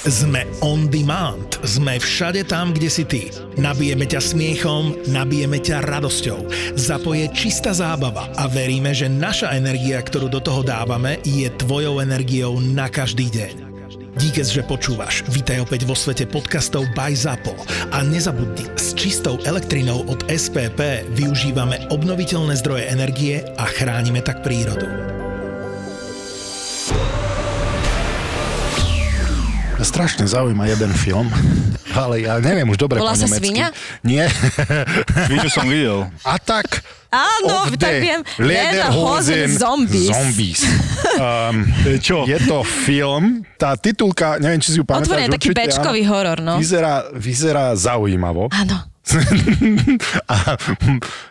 Sme on demand. Sme všade tam, kde si ty. Nabijeme ťa smiechom, nabijeme ťa radosťou. Zapoje čistá zábava a veríme, že naša energia, ktorú do toho dávame, je tvojou energiou na každý deň. Díkes, že počúvaš. Vítaj opäť vo svete podcastov by ZAPO. A nezabudni, s čistou elektrinou od SPP využívame obnoviteľné zdroje energie a chránime tak prírodu. Strašne zaujíma jeden film, ale ja neviem už dobre Volá po sa nemecky. Svinia? Nie. Čo som videl? A tak... Áno, of tak viem. Lederhosen Zombies. Zombies. Um, Čo? je to film, tá titulka, neviem, či si ju pamätáš. Otvorený taký bečkový horor, no. Vyzerá, vyzerá zaujímavo. Áno. A,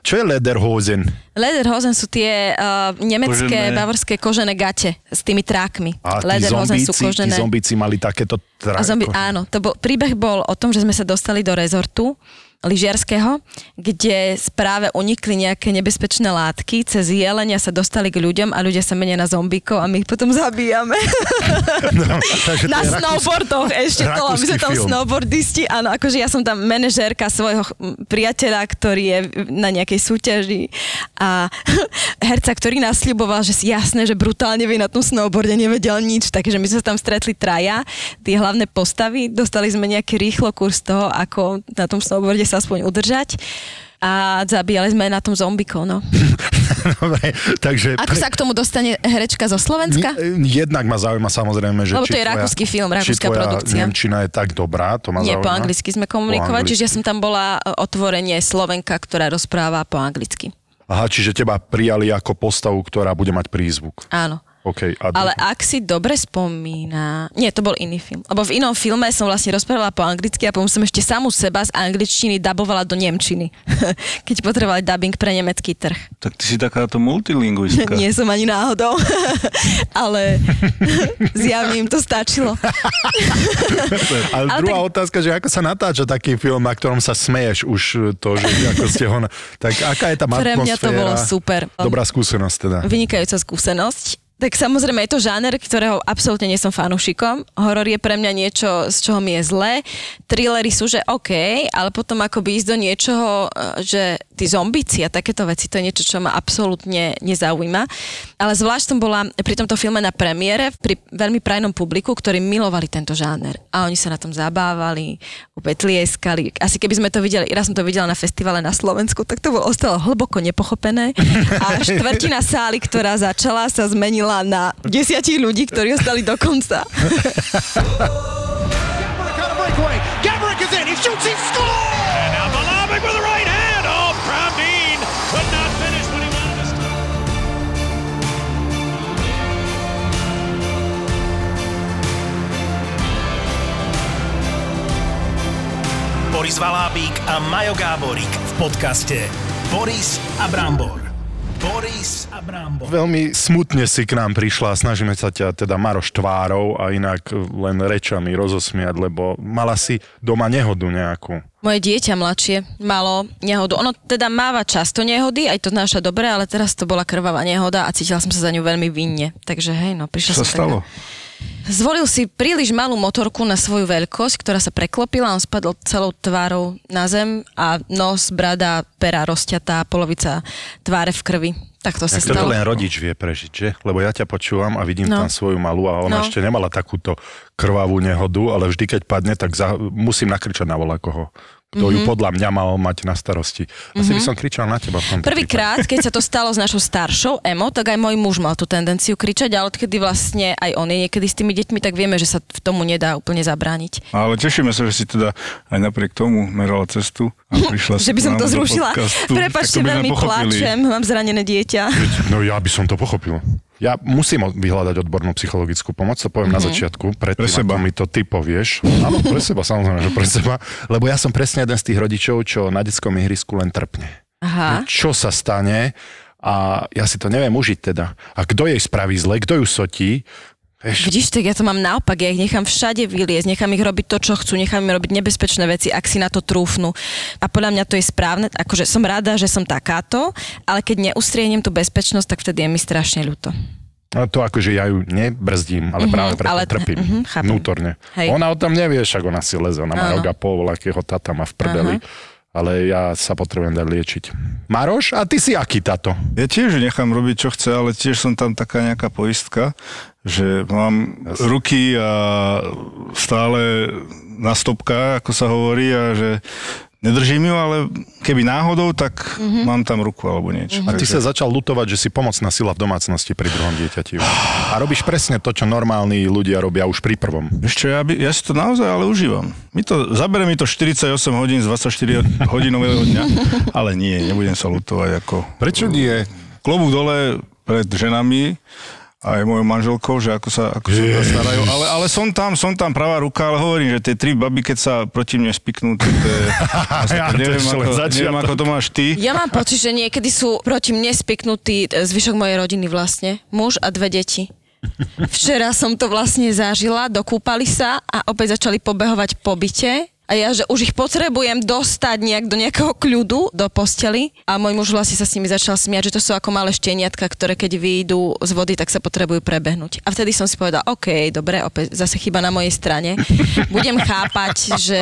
čo je Lederhosen? Lederhosen sú tie uh, nemecké, Kožené. bavorské kožené gate s tými trákmi. A Lederhosen sú zombíci, tí kožené. zombíci mali takéto A zombi, áno, to bol, príbeh bol o tom, že sme sa dostali do rezortu lyžiarského, kde práve unikli nejaké nebezpečné látky, cez jelenia sa dostali k ľuďom a ľudia sa menia na zombíkov a my ich potom zabíjame. No, na snowboardoch ešte to, my sme tam film. snowboardisti, áno, akože ja som tam manažérka svojho priateľa, ktorý je na nejakej súťaži a herca, ktorý nás sľuboval, že si jasné, že brutálne vie na tom snowboarde, nevedel nič, takže my sme sa tam stretli traja, tie hlavné postavy, dostali sme nejaký rýchlo kurz toho, ako na tom snowboarde sa aspoň udržať a zabíjali sme na tom zombikov, no. Dobre, takže... Ako sa k tomu dostane herečka zo Slovenska? Jednak ma zaujíma samozrejme, že Lebo to je tvoja- rakúsky film, rakúska produkcia. Nemčina je tak dobrá, to ma Nie, zaujíma. po anglicky sme komunikovali, čiže ja som tam bola e, otvorenie Slovenka, ktorá rozpráva po anglicky. Aha, čiže teba prijali ako postavu, ktorá bude mať prízvuk. Áno. OK. A Ale ak si dobre spomína... Nie, to bol iný film. Lebo v inom filme som vlastne rozprávala po anglicky a potom som ešte samu seba z angličtiny dabovala do nemčiny. Keď potrebovali dubbing pre nemecký trh. Tak ty si takáto multilingvistka. Nie som ani náhodou. Ale zjavne im to stačilo. Ale, Ale druhá tak- otázka, že ako sa natáča taký film, na ktorom sa smeješ už to, že ako ste ho... na- Tak aká je tam Pre atmosféra? mňa to bolo super. Dobrá skúsenosť teda. vynikajúca skúsenosť. Tak samozrejme je to žáner, ktorého absolútne nie som fanúšikom. Horor je pre mňa niečo, z čoho mi je zle. Thrillery sú, že OK, ale potom akoby ísť do niečoho, e, že tí zombici a takéto veci, to je niečo, čo ma absolútne nezaujíma. Ale zvlášť som bola pri tomto filme na premiére pri veľmi prajnom publiku, ktorí milovali tento žáner. A oni sa na tom zabávali, opäť tlieskali. Asi keby sme to videli, raz som to videla na festivale na Slovensku, tak to bolo ostalo hlboko nepochopené. A štvrtina sály, ktorá začala, sa zmenila na desiatich ľudí, ktorí ostali do konca. Gabrick is in. He shoots. He scores. Boris Valábík a Majo Gáborík v podcaste Boris a Brambor. Boris a Brambor. Veľmi smutne si k nám prišla a snažíme sa ťa teda Maroš tvárou a inak len rečami rozosmiať, lebo mala si doma nehodu nejakú. Moje dieťa mladšie malo nehodu. Ono teda máva často nehody, aj to znáša dobre, ale teraz to bola krvavá nehoda a cítila som sa za ňu veľmi vinne. Takže hej, no, prišla Čo sa som stalo? Tak, Zvolil si príliš malú motorku na svoju veľkosť, ktorá sa preklopila, on spadol celou tvárou na zem a nos, brada, pera rozťatá, polovica tváre v krvi. Tak to sa stalo. len rodič vie prežiť, že? Lebo ja ťa počúvam a vidím No. tam svoju malú a ona No. ešte nemala takúto krvavú nehodu, ale vždy, keď padne, tak za, musím nakričať na voľakoho, kto Mhm. ju podľa mňa mal mať na starosti. Asi by som kričal na teba. Prvýkrát, keď sa to stalo s našou staršou Emo, tak aj môj muž mal tú tendenciu kričať, ale odkedy vlastne aj on je niekedy s tými deťmi, tak vieme, že sa v tomu nedá úplne zabrániť. Ale tešíme sa, že si teda aj napriek tomu merala cestu a prišla Že by som to zrušila. Prepačte, veľmi pochopili. plačem, mám zranené dieťa. No ja by som to pochopil. Ja musím vyhľadať odbornú psychologickú pomoc, to poviem mm-hmm. na začiatku, predtým, Pre seba. ako mi to ty povieš. Áno, pre seba, samozrejme, že pre seba. Lebo ja som presne jeden z tých rodičov, čo na detskom ihrisku len trpne. Aha. Čo sa stane a ja si to neviem užiť teda. A kto jej spraví zle, kto ju sotí, Vieš, Vidíš, tak ja to mám naopak, ja ich nechám všade vyliezť, nechám ich robiť to, čo chcú, nechám im robiť nebezpečné veci, ak si na to trúfnu. A podľa mňa to je správne, akože som rada, že som takáto, ale keď neustrienem tú bezpečnosť, tak vtedy je mi strašne ľúto. No to akože ja ju nebrzdím, ale práve preto ale- trpím. mhm, chápem. Vnútorne. Hej. Ona o tom nevie, však ona si leze, ona má rok a pol, akého tata má v prdeli. Ale ja sa potrebujem dať liečiť. Maroš, a ty si aký tato? Ja tiež nechám robiť, čo chce, ale tiež som tam taká nejaká poistka, že mám ruky a stále na stopkách, ako sa hovorí, a že nedržím ju, ale keby náhodou, tak mm-hmm. mám tam ruku alebo niečo. A ty sa začal lutovať, že si pomocná sila v domácnosti pri druhom dieťati. A robíš presne to, čo normálni ľudia robia už pri prvom. Ešte ja, by, ja si to naozaj ale užívam. Mi to, zabere mi to 48 hodín z 24 hodinového dňa, ale nie, nebudem sa lutovať ako... Prečo nie? Klobúk dole pred ženami, aj mojou manželkou, že ako sa, ako sa starajú. Ale, ale som tam, som tam pravá ruka, ale hovorím, že tie tri baby, keď sa proti mne spiknú, to je... Ja, to neviem, len ako, neviem, ako to máš ty. Ja mám pocit, že niekedy sú proti mne spiknutí e, zvyšok mojej rodiny vlastne. Muž a dve deti. Včera som to vlastne zažila, dokúpali sa a opäť začali pobehovať po byte. A ja, že už ich potrebujem dostať nejak do nejakého kľudu, do posteli. A môj muž vlastne sa s nimi začal smiať, že to sú ako malé šteniatka, ktoré keď vyjdú z vody, tak sa potrebujú prebehnúť. A vtedy som si povedala, OK, dobre, opäť zase chyba na mojej strane. Budem chápať, že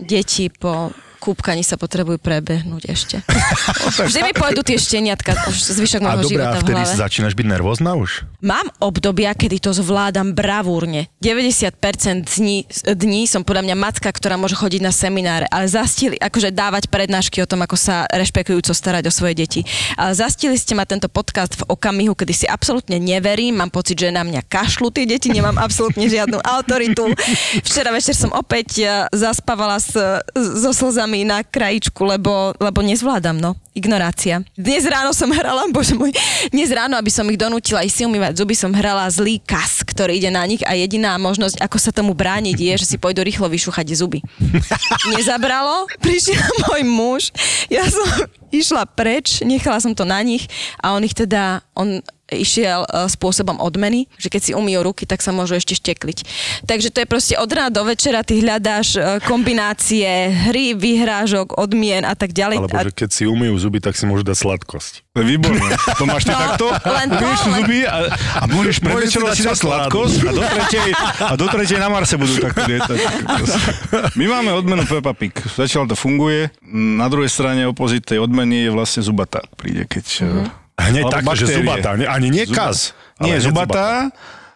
deti po kúpkaní sa potrebujú prebehnúť ešte. Vždy mi pôjdu tie šteniatka, už zvyšok môjho života v vtedy hlave. začínaš byť nervózna už? Mám obdobia, kedy to zvládam bravúrne. 90% dní, dní som podľa mňa matka, ktorá môže chodiť na semináre, ale zastili, akože dávať prednášky o tom, ako sa rešpektujúco starať o svoje deti. Ale zastili ste ma tento podcast v okamihu, kedy si absolútne neverím, mám pocit, že na mňa kašľú tie deti, nemám absolútne žiadnu autoritu. Včera večer som opäť eh, zaspávala s, so slzami na krajičku, lebo, lebo nezvládam, no. Ignorácia. Dnes ráno som hrala, bože môj, dnes ráno, aby som ich donútila aj si umývať zuby, som hrala zlý kas, ktorý ide na nich a jediná možnosť, ako sa tomu brániť, je, že si pôjdu rýchlo vyšúchať zuby. Nezabralo, prišiel môj muž, ja som išla preč, nechala som to na nich a on ich teda, on išiel e, spôsobom odmeny, že keď si umýjú ruky, tak sa môžu ešte štekliť. Takže to je proste od rána do večera, ty hľadáš e, kombinácie hry, vyhrážok, odmien a tak ďalej. Alebo že keď si umýjú zuby, tak si môžu dať sladkosť. To je výborné. To máš ty No, takto, len to, zuby a, a môžeš pred večerom dať si dať sladkosť a do, tretej, a do tretej na Marse budú takto lietať. My máme odmenu Peppa Pig. Zatiaľ to funguje. Na druhej strane opozit tej odmeny je vlastne zubatá. Príde, keď... Mhm. Hneď alebo tak, že baktérie. zubatá, ne- ani nie Zuba- kaz. Nie, hneď zubatá,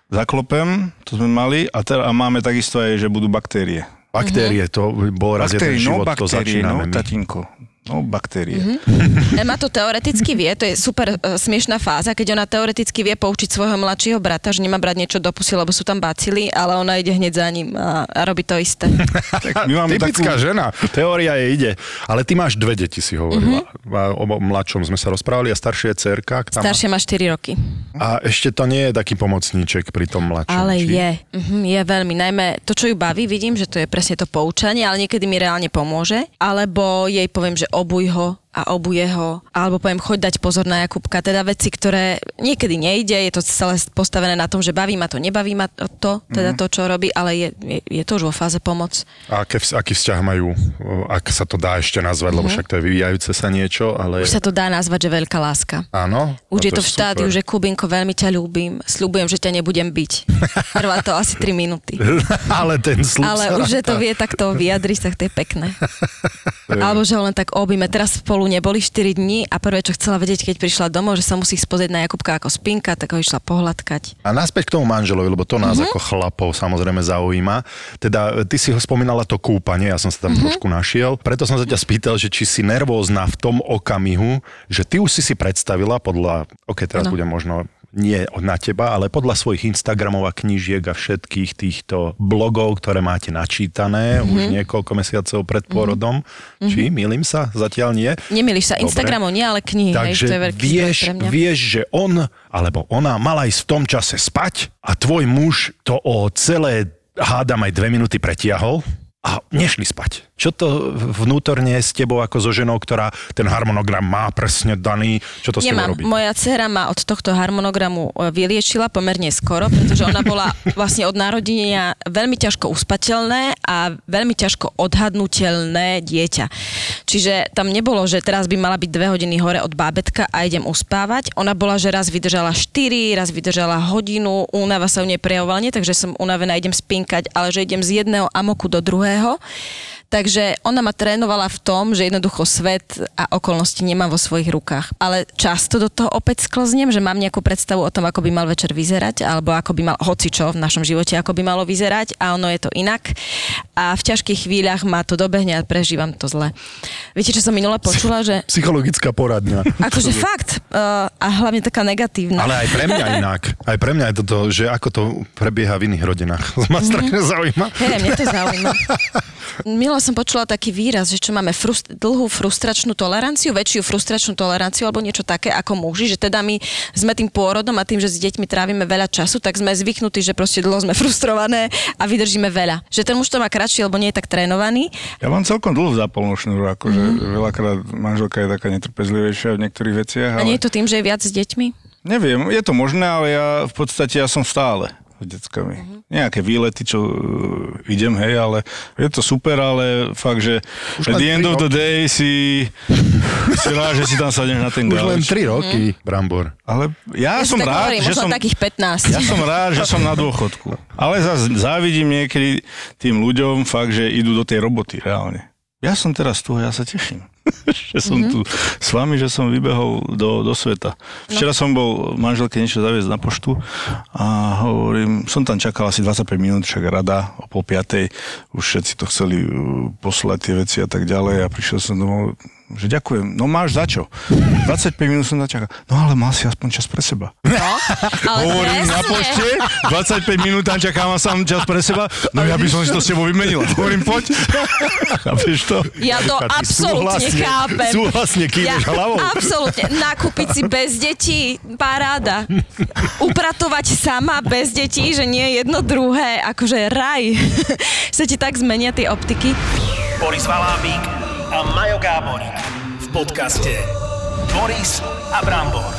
zaklopem, to sme mali, a, ter- a máme takisto aj, že budú baktérie. Baktérie, to bol raz jeden Baktérie, no život, to baktérie, no začíname my. tatinko. No baktérie. Ema to teoreticky vie, to je super uh, smiešná fáza, keď ona teoreticky vie poučiť svojho mladšieho brata, že nemá brať niečo do pusy, lebo sú tam bacily, ale ona ide hneď za ním a, a robí to isté. Tak my máme Typická takú... žena, teória je ide. Ale ty máš dve deti, si hovorila. Mhm. A O mladšom sme sa rozprávali a staršie je cerka. Tam Staršia má 4 roky. A ešte to nie je taký pomocníček pri tom mladšom. Ale či? je, mhm, je veľmi. Najmä to, čo ju baví, vidím, že to je presne to poučanie, ale niekedy mi reálne pomôže. Alebo jej poviem, že obuj ho a obuje ho, alebo poviem, choď dať pozor na Jakubka, teda veci, ktoré niekedy nejde, je to celé postavené na tom, že baví ma to, nebaví ma to, teda to, čo robí, ale je, je, je to už vo fáze pomoc. A aké, aký vzťah majú, o, ak sa to dá ešte nazvať, lebo však to je vyvíjajúce sa niečo, ale... Mhm. Už sa to dá nazvať, že veľká láska. Áno? Už no je to v štádiu, že Kubinko, veľmi ťa ľúbim, sľubujem, že ťa nebudem byť. Trvá to asi 3 minúty. ale ten slúb Ale sa už, že to vie takto vyjadriť, tak to je pekné. Alebo že ho len tak objíme. Teraz spolu neboli 4 dní a prvé, čo chcela vedieť, keď prišla domov, že sa musí spozrieť na Jakubka ako spinka, tak ho išla pohľadkať. A naspäť k tomu manželovi, lebo to nás mm-hmm. ako chlapov samozrejme zaujíma. Teda ty si ho spomínala to kúpanie, ja som sa tam Mhm. mm-hmm. trošku našiel. Preto som sa ťa spýtal, že či si nervózna v tom okamihu, že ty už si si predstavila podľa, ok, teraz Áno. budem možno nie na teba, ale podľa svojich Instagramov a knížiek a všetkých týchto blogov, ktoré máte načítané mm-hmm. už niekoľko mesiacov pred pôrodom. Mm-hmm. Či, milím sa? Zatiaľ nie. Nemýliš sa, Dobre. Instagramov nie, ale knihy. hej, Takže zdroj vieš, vieš, že on alebo ona mala ísť v tom čase spať a tvoj muž to o celé hádam aj dve minúty pretiahol a nešli spať. Čo to vnútorne s tebou ako so ženou, ktorá ten harmonogram má presne daný, čo to s tebou robí? Moja dcera ma od tohto harmonogramu e, vyliečila pomerne skoro, pretože ona bola vlastne od narodenia veľmi ťažko uspateľné a veľmi ťažko odhadnutelné dieťa. Čiže tam nebolo, že teraz by mala byť dve hodiny hore od bábetka a idem uspávať. Ona bola, že raz vydržala 4, raz vydržala hodinu, únava sa u nej prejavovala, nie takže som unavená, idem spinkať, ale že idem z jedného amoku do druhého. Takže ona ma trénovala v tom, že jednoducho svet a okolnosti nemám vo svojich rukách. Ale často do toho opäť sklznem, že mám nejakú predstavu o tom, ako by mal večer vyzerať, alebo ako by mal hocičo v našom živote, ako by malo vyzerať a ono je to inak. A v ťažkých chvíľach ma to dobehne a prežívam to zle. Viete, čo som minule počula, že Psychologická poradňa. akože fakt uh, a hlavne taká negatívna. Ale aj pre mňa inak. Aj pre mňa je toto, že ako to prebieha v iných rodinách. Ma strašne zaujíma. Hej, mňa to zaujíma. Milo som počula taký výraz, že čo máme frust- dlhú frustračnú toleranciu, väčšiu frustračnú toleranciu alebo niečo také ako muži, že teda my sme tým pôrodom a tým, že s deťmi trávime veľa času, tak sme zvyknutí, že proste dlho sme frustrované a vydržíme veľa. Že ten muž to má kratší, lebo nie je tak trénovaný. Ja mám celkom dlhú zápolnú šnúru, akože mm. veľakrát manželka je taká netrpezlivejšia v niektorých veciach, A ale nie je to tým, že je viac s deťmi? neviem, je to možné, ale ja v podstate ja som stále s deckami. Mhm. Nejaké výlety, čo uh, idem, hej, ale je to super, ale fakt, že Už at len the end of the day si, si rád, že si tam sadneš na ten Už len gauč. 3 roky, Brambor. Ale ja, Ja som rád, hovorím, že som... takých 15. Ja som rád, že som na dôchodku. Ale zase závidím niekedy tým ľuďom fakt, že idú do tej roboty reálne. Ja som teraz tu a ja sa teším. že som Mhm. tu s vami, že som vybehol do, do sveta. Včera som bol manželke niečo zaviesť na poštu a hovorím, som tam čakal asi 25 minút, však rada o pol piatej, už všetci to chceli uh, poslať tie veci a tak ďalej a prišiel som domov, že ďakujem, no máš za čo? 25 minút som začakal, no ale mal si aspoň čas pre seba. No, ale Hovorím na pošte, 25 minút tam čakám a sám čas pre seba. No ja by som si to s tebou vymenil. Hovorím, poď. Vieš to? Ja to A absolútne súhlasne- chápem. súhlasne kýveš hlavou. Absolútne. Nakúpiť si bez detí, paráda. Upratovať sama bez detí, že nie jedno druhé, akože raj. Sa ti tak zmenia tie optiky. Boris Valábík a Majo Gáborík v podcaste Boris a Brambor.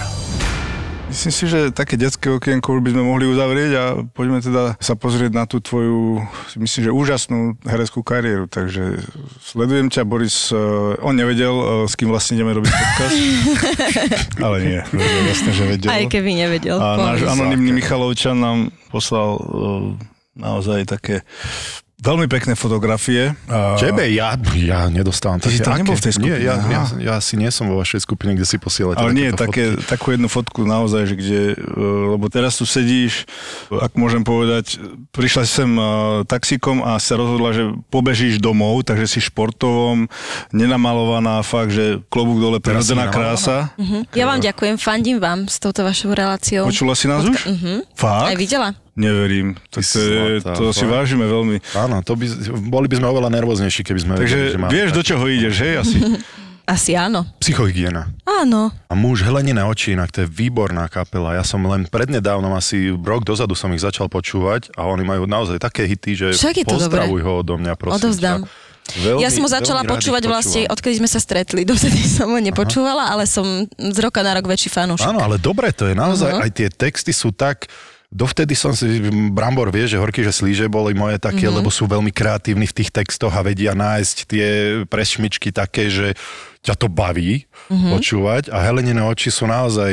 Myslím si, že také detské okienko by sme mohli uzavrieť a poďme teda sa pozrieť na tú tvoju, myslím, že úžasnú hereckú kariéru. Takže sledujem ťa, Boris. eh, On nevedel, eh, s kým vlastne ideme robiť podcast. Ale nie, vedel, jasne, že vedel. Aj keby nevedel. A náš anonimný Michalovčan nám poslal eh, naozaj také veľmi pekné fotografie. Tebe, ja, ja nedostávam Ty si tam nebol v tej skupine, Nie, ja, ja, ja, si nie som vo vašej skupine, kde si posielate Ale nie, také, fotky. takú jednu fotku naozaj, že kde, eh, lebo teraz tu sedíš, ak môžem povedať, prišla si sem eh, taxíkom a sa rozhodla, že pobežíš domov, takže si športovom, nenamalovaná, fakt, že klobúk dole, prirodzená krása. Mhm. Ja vám ďakujem, fandím vám s touto vašou reláciou. Počula si nás už? Mhm. Fakt? Aj videla? Neverím. To, Ty to, je, zlatá, to si vážime veľmi. Áno, to by, boli by sme oveľa nervóznejší, keby sme vedeli, Takže že máme vieš, do čoho ideš, hej, asi? Asi áno. psychohygiena. Áno. A muž Helenené oči, inak to je výborná kapela. Ja som len prednedávnom, asi rok dozadu som ich začal počúvať a oni majú naozaj také hity, že Však je to pozdravuj ho odo mňa, prosím. Odovzdám. ťa. Veľmi, ja som ho začala počúvať vlastne, odkedy sme sa stretli. Dovtedy som ho nepočúvala, ale som z roka na rok väčší fanúšik. Áno, ale dobre to je, naozaj, Aha. aj tie texty sú tak... Dovtedy som si, Brambor vie, že Horky, že slíže boli moje také, Mhm. mm-hmm. lebo sú veľmi kreatívni v tých textoch a vedia nájsť tie prešmičky také, že ťa to baví Mhm. mm-hmm. počúvať a Helenine oči sú naozaj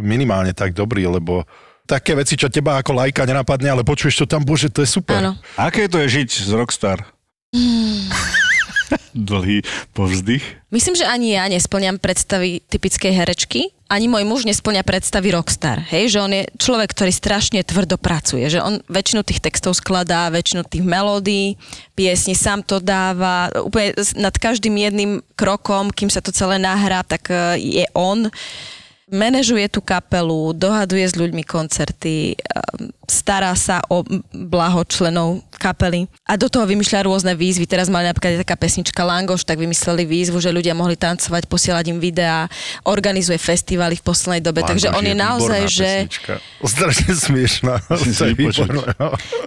minimálne tak dobrí, lebo také veci, čo teba ako lajka nenapadne, ale počuješ to tam, bože, to je super. Áno. Aké to je žiť z Rockstar? Dlhý povzdych. Myslím, že ani ja nesplňam predstavy typickej herečky, ani môj muž nesplňa predstavy rockstar. Hej, že on je človek, ktorý strašne tvrdo pracuje, že on väčšinu tých textov skladá, väčšinu tých melódií, piesni sám to dáva, úplne nad každým jedným krokom, kým sa to celé nahrá, tak e, je on. Manažuje tú kapelu, dohaduje s ľuďmi koncerty, e, stará sa o blaho členov kapely. A do toho vymýšľa rôzne výzvy. Teraz mali napríklad taká pesnička Langoš, tak vymysleli výzvu, že ľudia mohli tancovať, posielať im videá, organizuje festivaly v poslednej dobe. Takže on je naozaj, že... Pesnička. Strašne smiešná. je no.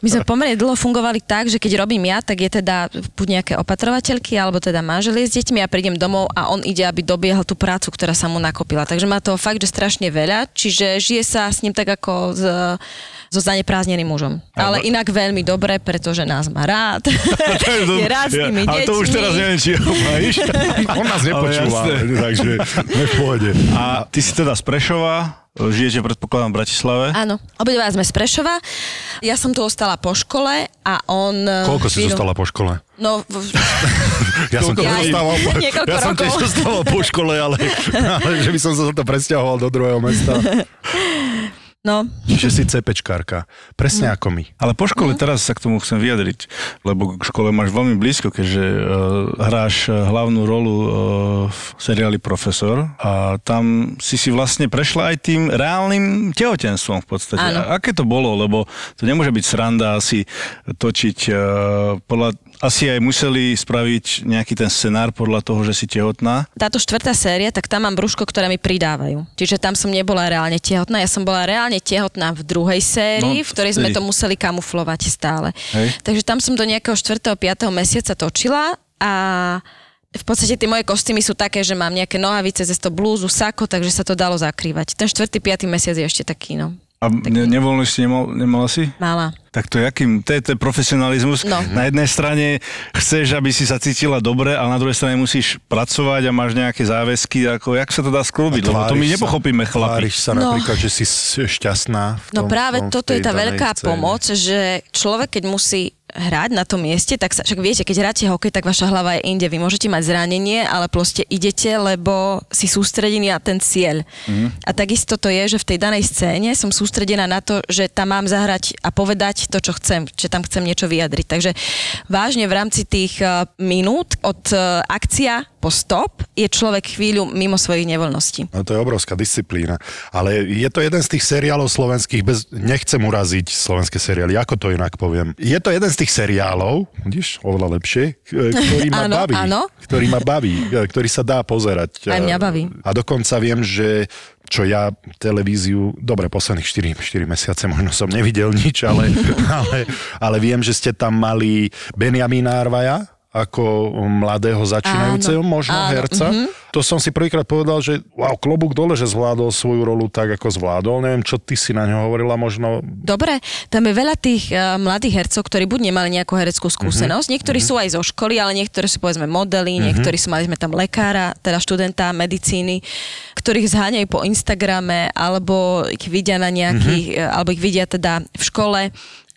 My sme pomerne dlho fungovali tak, že keď robím ja, tak je teda buď nejaké opatrovateľky, alebo teda manželie s deťmi, ja prídem domov a on ide, aby dobiehal tú prácu, ktorá sa mu nakopila. Takže má toho fakt, že strašne veľa, čiže žije sa s ním tak ako s, so zaneprázdneným mužom. Ale inak veľmi dobre, pretože nás má rád. je rád s tými Ale to už deťmi. teraz neviem, či ho máš. On nás nepočúva, takže sme v pohode. A ty si teda z Prešova, žijete predpokladám v Bratislave. Áno, obidva sme z Prešova. Ja som tu ostala po škole a on... Koľko si chvíľu- zostala po škole? No, v, Ja som Ja- tiež zostával po, ja som tiež rokov. zostával po škole, ale, ale že by som sa za to presťahoval do druhého mesta. No, Čiže si CPčkárka. Presne Mm. ako my. Ale po škole teraz sa k tomu chcem vyjadriť, lebo k škole máš veľmi blízko, keďže uh, hráš uh, hlavnú rolu uh, v seriáli Profesor a tam si si vlastne prešla aj tým reálnym tehotenstvom v podstate. Áno. A aké to bolo, lebo to nemôže byť sranda asi točiť uh, podľa asi aj museli spraviť nejaký ten scenár podľa toho, že si tehotná. táto štvrtá séria, tak tam mám brúško, ktoré mi pridávajú. Čiže tam som nebola reálne tehotná, ja som bola reálne tehotná v druhej sérii, No, v ktorej sme to museli kamuflovať stále. Hej. Takže tam som do nejakého 4. 5. mesiaca točila a v podstate tie moje kostýmy sú také, že mám nejaké nohavice, cesto blúzu, sako, takže sa to dalo zakrývať. Ten 4. 5. mesiac je ešte taký, no. A ne, nevoľnú si nemal, nemala si? Mala. Tak to je akým, to je, to je profesionalizmus. No. Na jednej strane chceš, aby si sa cítila dobre, ale na druhej strane musíš pracovať a máš nejaké záväzky, ako, jak sa to dá sklúbiť, lebo to my nepochopíme chlapi. Tváriš sa No. napríklad, že si šťastná. V tom, No práve v tom, toto je tá veľká scéne. pomoc, že človek, keď musí hrať na tom mieste, tak sa, však viete, keď hráte hokej, tak vaša hlava je inde. Vy môžete mať zranenie, ale proste idete, lebo si sústredení na ten cieľ. Mm. A takisto to je, že v tej danej scéne som sústredená na to, že tam mám zahrať a povedať to, čo chcem, že tam chcem niečo vyjadriť. Takže vážne v rámci tých eh, minút od eh, akcia po stop je človek chvíľu mimo svojich nevoľností. No to je obrovská disciplína. Ale je to jeden z tých seriálov slovenských, bez, nechcem uraziť slovenské seriály, ako to inak poviem. Je to jeden z tých seriálov, vidíš, oveľa lepšie, k- ktorý ma Áno, baví. áno. Ktorý ma baví, e, ktorý sa dá pozerať. Aj mňa baví. A dokonca viem, že čo ja televíziu, dobre, posledných 4, 4 mesiace možno som nevidel nič, ale, ale, ale viem, že ste tam mali Benjamína Arvaja, ako mladého začínajúceho Áno, možno áno, herca. mhm. To som si prvýkrát povedal, že wow, klobúk dole, že zvládol svoju rolu tak, ako zvládol. Neviem, čo ty si na ňo hovorila, možno... Dobre, tam je veľa tých uh, mladých hercov, ktorí buď nemali nejakú hereckú skúsenosť, Mhm. niektorí sú aj zo školy, ale niektorí sú povedzme modely, niektorí sú, mali sme tam lekára, teda študenta medicíny, ktorých zháňajú po Instagrame, alebo ich vidia na nejakých, Mhm. uh, alebo ich vidia teda v škole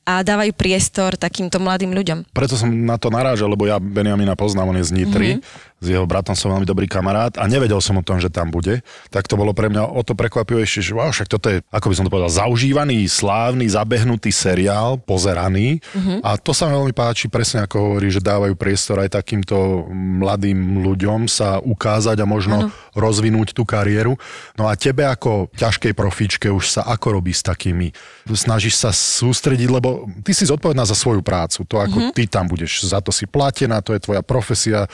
a dávajú priestor takýmto mladým ľuďom. Preto som na to narážal, lebo ja Benjamina poznám, on je z Nitry, mm-hmm. S jeho bratom som veľmi dobrý kamarát a nevedel som o tom, že tam bude. Tak to bolo pre mňa o to prekvapivejšie, že wow, však toto je, ako by som to povedal, zaužívaný, slávny, zabehnutý seriál, pozeraný mm-hmm. a to sa mi veľmi páči, presne ako hovorí, že dávajú priestor aj takýmto mladým ľuďom sa ukázať a možno ano. rozvinúť tú kariéru. No a tebe ako ťažkej profíčke už sa ako robí s takými? Snažíš sa sústrediť, lebo ty si zodpovedná za svoju prácu. To, ako mm-hmm. ty tam budeš, za to si platená, to je tvoja profesia,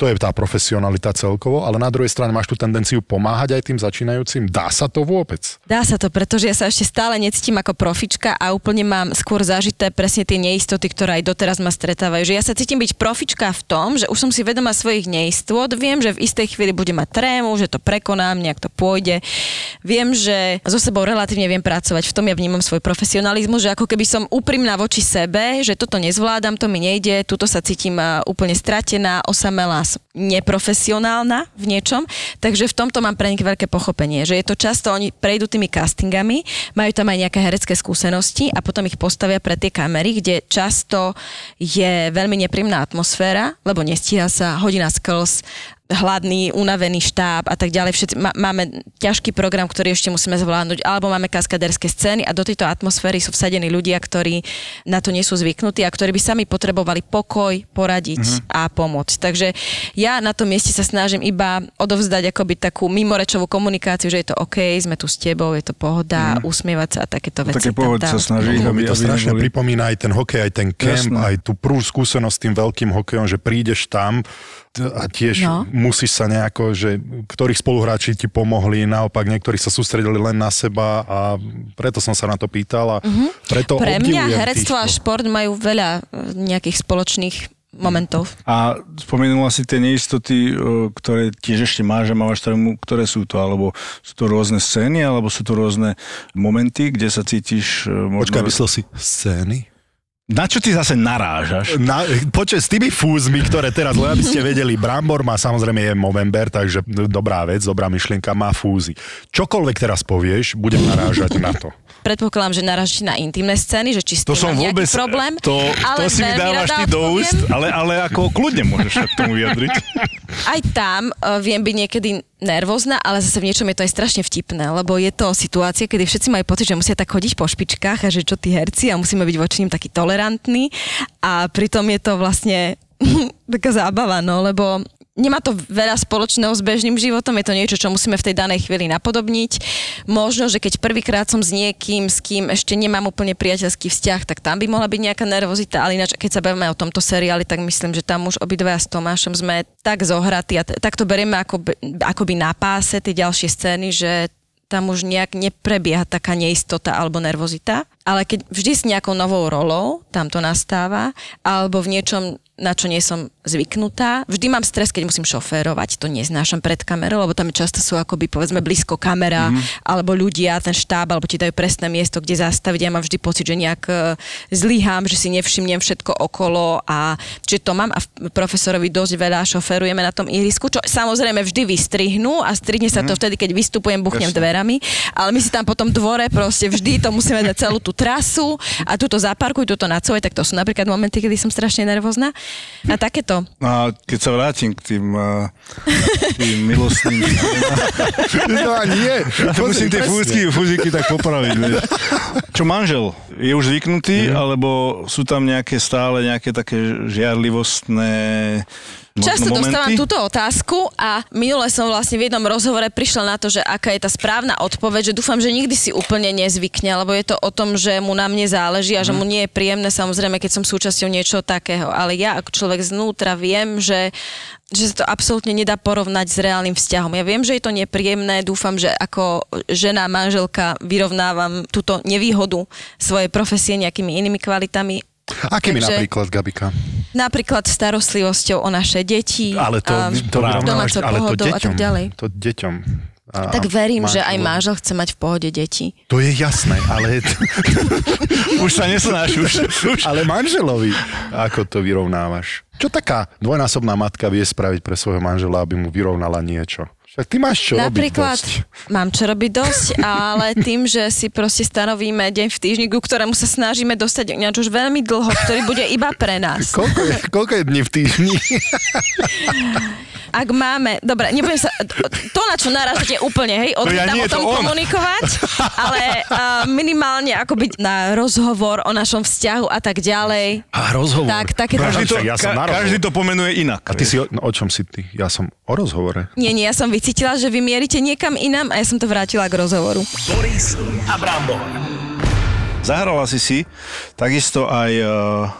to je tá profesionalita celkovo, ale na druhej strane máš tú tendenciu pomáhať aj tým začínajúcim. Dá sa to vôbec? Dá sa to, pretože ja sa ešte stále necítim ako profička a úplne mám skôr zažité presne tie neistoty, ktoré aj doteraz ma stretávajú. Že ja sa cítim byť profička v tom, že už som si vedomá svojich neistôt, viem, že v istej chvíli budem mať trému, že to prekonám, nejak to pôjde. Viem, že so sebou relatívne viem pracovať, v tom ja vnímam svoj profesionalizmus, že ako keby som úprimná voči sebe, že toto nezvládam, to mi nejde, tuto sa cítim a, úplne stratená, osamelá, neprofesionálna v niečom, takže v tomto mám pre nich veľké pochopenie, že je to často, oni prejdú tými castingami, majú tam aj nejaké herecké skúsenosti a potom ich postavia pre tie kamery, kde často je veľmi nepríjemná atmosféra, lebo nestíha sa hodina sklz, hladný, unavený štáb a tak ďalej. Všetci, má, máme ťažký program, ktorý ešte musíme zvládnuť, alebo máme kaskaderské scény a do tejto atmosféry sú vsadení ľudia, ktorí na to nie sú zvyknutí a ktorí by sami potrebovali pokoj, poradiť Mhm. uh-huh. a pomôcť. Takže ja na tom mieste sa snažím iba odovzdať akoby takú mimorečovú komunikáciu, že je to OK, sme tu s tebou, je to pohoda, uh-huh. usmievať sa a takéto veci. Mhm. Také pohody sa snaží, Lebo mi aby, to strašne neboli... pripomína aj ten hokej, aj ten camp, Jasné. aj tú prvú skúsenosť s tým veľkým hokejom, že prídeš tam a tiež No. Musíš sa nejako, že ktorých spoluhráči ti pomohli, naopak niektorí sa sústredili len na seba a preto som sa na to pýtal a preto Mhm. Pre mňa herectvo a šport majú veľa e, nejakých spoločných momentov. A spomenula si tie neistoty, e, ktoré tiež ešte máš a máš trému, ktoré sú to? Alebo sú to rôzne scény, alebo sú to rôzne momenty, kde sa cítiš e, možno... Počkaj, myslel si scény? Na čo ty zase narážaš? Na, počuť, s tými fúzmi, ktoré teraz, len aby ste vedeli, Brambor má samozrejme je Movember, takže dobrá vec, dobrá myšlienka, má fúzy. Čokoľvek teraz povieš, budem narážať na to. Predpokladám, že narážate na intimné scény, že či s To som vôbec... problém. To, ale to si mi dávaš ty do úst, ale, ale ako kľudne môžeš sa k tomu vyjadriť. Aj tam uh, viem byť niekedy nervózna, ale zase v niečom je to aj strašne vtipné, lebo je to situácia, kedy všetci majú pocit, že musia tak chodiť po špičkách a že čo tí herci a musíme byť voči nim takí tolerantní. A pritom je to vlastne taká zábava, no, lebo nemá to veľa spoločného s bežným životom, je to niečo, čo musíme v tej danej chvíli napodobniť. Možno, že keď prvýkrát som s niekým, s kým ešte nemám úplne priateľský vzťah, tak tam by mohla byť nejaká nervozita, ale ináč, keď sa bavíme o tomto seriáli, tak myslím, že tam už obidvaja s Tomášom sme tak zohratí a t- tak to berieme ako, by- akoby na páse tie ďalšie scény, že tam už nejak neprebieha taká neistota alebo nervozita, ale keď vždy s nejakou novou rolou tam to nastáva, alebo v niečom, na čo nie som zvyknutá. Vždy mám stres, keď musím šoférovať, to neznášam pred kamerou, lebo tam často sú akoby povedzme blízko kamera, mm-hmm. alebo ľudia, ten štáb, alebo ti dajú presné miesto, kde zastaviť. Ja mám vždy pocit, že nejak e, zlyhám, že si nevšimnem všetko okolo a čiže to mám a profesorovi dosť veľa šoférujeme na tom ihrisku, čo samozrejme vždy vystrihnú a strihne sa to vtedy, keď vystupujem, buchnem Jasne. dverami, ale my si tam potom dvore proste vždy to musíme dať celú tú trasu a túto zaparkuj, túto nacoj, tak to sú napríklad momenty, kedy som strašne nervózna. A takéto. No a keď sa vrátim k tým, uh, tým milostným... No a nie. To musím tie fúziky, fúziky tak popraviť. Vieš. Čo manžel? Je už zvyknutý, Mhm. alebo sú tam nejaké stále nejaké také žiarlivostné možno Často momenty? dostávam túto otázku a minule som vlastne v jednom rozhovore prišla na to, že aká je tá správna odpoveď, že dúfam, že nikdy si úplne nezvykne, lebo je to o tom, že mu na mne záleží a že mu nie je príjemné samozrejme, keď som súčasťou niečoho takého. Ale ja ako človek znútra viem, že že sa to absolútne nedá porovnať s reálnym vzťahom. Ja viem, že je to nepríjemné, dúfam, že ako žena, manželka vyrovnávam túto nevýhodu svojej profesie nejakými inými kvalitami. Akými Takže- napríklad, Gabika? Napríklad starostlivosťou o naše deti, Ale to, a to vyrovnávaš, domácou ale to pohodou a tak deťom. ďalej. To deťom. A, Tak verím, že aj manžel chce mať v pohode deti. To je jasné, ale, Už sa nesnáš, už, už. ale manželovi, ako to vyrovnávaš? Čo taká dvojnásobná matka vie spraviť pre svojho manžela, aby mu vyrovnala niečo? Však ty máš čo Napríklad, robiť dosť. mám čo robiť dosť, ale tým, že si proste stanovíme deň v týždni, ku ktorému sa snažíme dostať ináč už veľmi dlho, ktorý bude iba pre nás. Koľko je, koľko je dní v týždni? Ak máme, dobre, nebudem sa, to na čo narážate úplne, hej, odmietam nie, o tom to komunikovať, ale uh, minimálne ako byť na rozhovor o našom vzťahu a tak ďalej. A rozhovor. Tak, takéto- Každý to, ja som ka- na rozhovor. každý to pomenuje inak. A ty si, o, no, o čom si ty? Ja som o rozhovore. Nie, nie, ja som vycítila, že vy mierite niekam inám a ja som to vrátila k rozhovoru. Boris a Brambor. Zahrala si si takisto aj eh,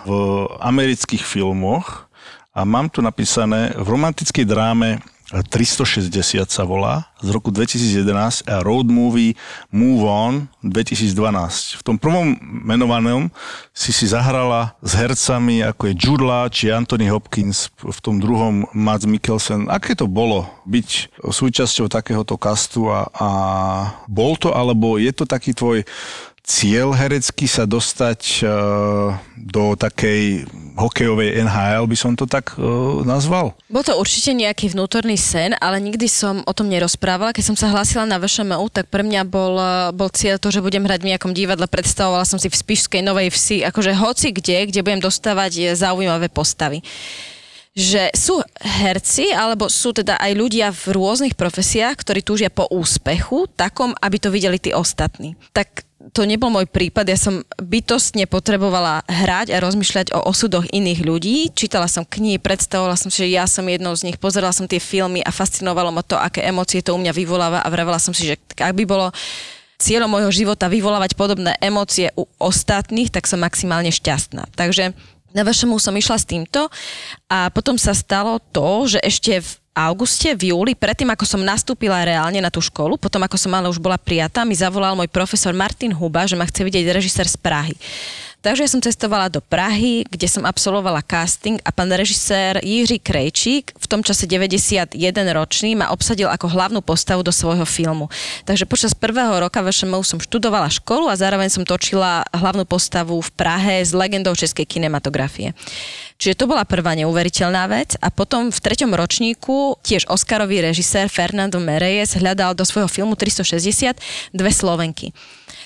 v amerických filmoch a mám tu napísané v romantickej dráme 360 sa volá, z roku 2011 a road movie Move On 2012. V tom prvom menovanom si si zahrala s hercami ako je Jude Law či Anthony Hopkins, v tom druhom Mads Mikkelsen. Aké to bolo byť súčasťou takéhoto kastu a, a bol to, alebo je to taký tvoj cieľ herecký sa dostať uh, do takej hokejovej NHL, by som to tak uh, nazval? Bol to určite nejaký vnútorný sen, ale nikdy som o tom nerozprávala. Keď som sa hlásila na VŠMU, tak pre mňa bol, eh, bol cieľ to, že budem hrať v nejakom divadle. Predstavovala som si v Spišskej Novej Vsi, akože hoci kde, kde budem dostávať zaujímavé postavy. že sú herci, alebo sú teda aj ľudia v rôznych profesiách, ktorí túžia po úspechu, takom, aby to videli tí ostatní. Tak to nebol môj prípad, ja som bytostne potrebovala hrať a rozmýšľať o osudoch iných ľudí. Čítala som knihy, predstavovala som si, že ja som jednou z nich, pozerala som tie filmy a fascinovalo ma to, aké emócie to u mňa vyvoláva a vravela som si, že ak by bolo cieľom môjho života vyvolávať podobné emócie u ostatných, tak som maximálne šťastná. Takže na vašemu som išla s týmto a potom sa stalo to, že ešte v auguste, v júli, predtým ako som nastúpila reálne na tú školu, potom ako som ale už bola prijatá, mi zavolal môj profesor Martin Huba, že ma chce vidieť režisér z Prahy. Takže ja som cestovala do Prahy, kde som absolvovala casting a pán režisér Jiří Krejčík, v tom čase 91 ročný, ma obsadil ako hlavnú postavu do svojho filmu. Takže počas prvého roka VŠMU som študovala školu a zároveň som točila hlavnú postavu v Prahe s legendou českej kinematografie. Čiže to bola prvá neuveriteľná vec a potom v treťom ročníku tiež Oscarový režisér Fernando Mereyes hľadal do svojho filmu 360 dve Slovenky.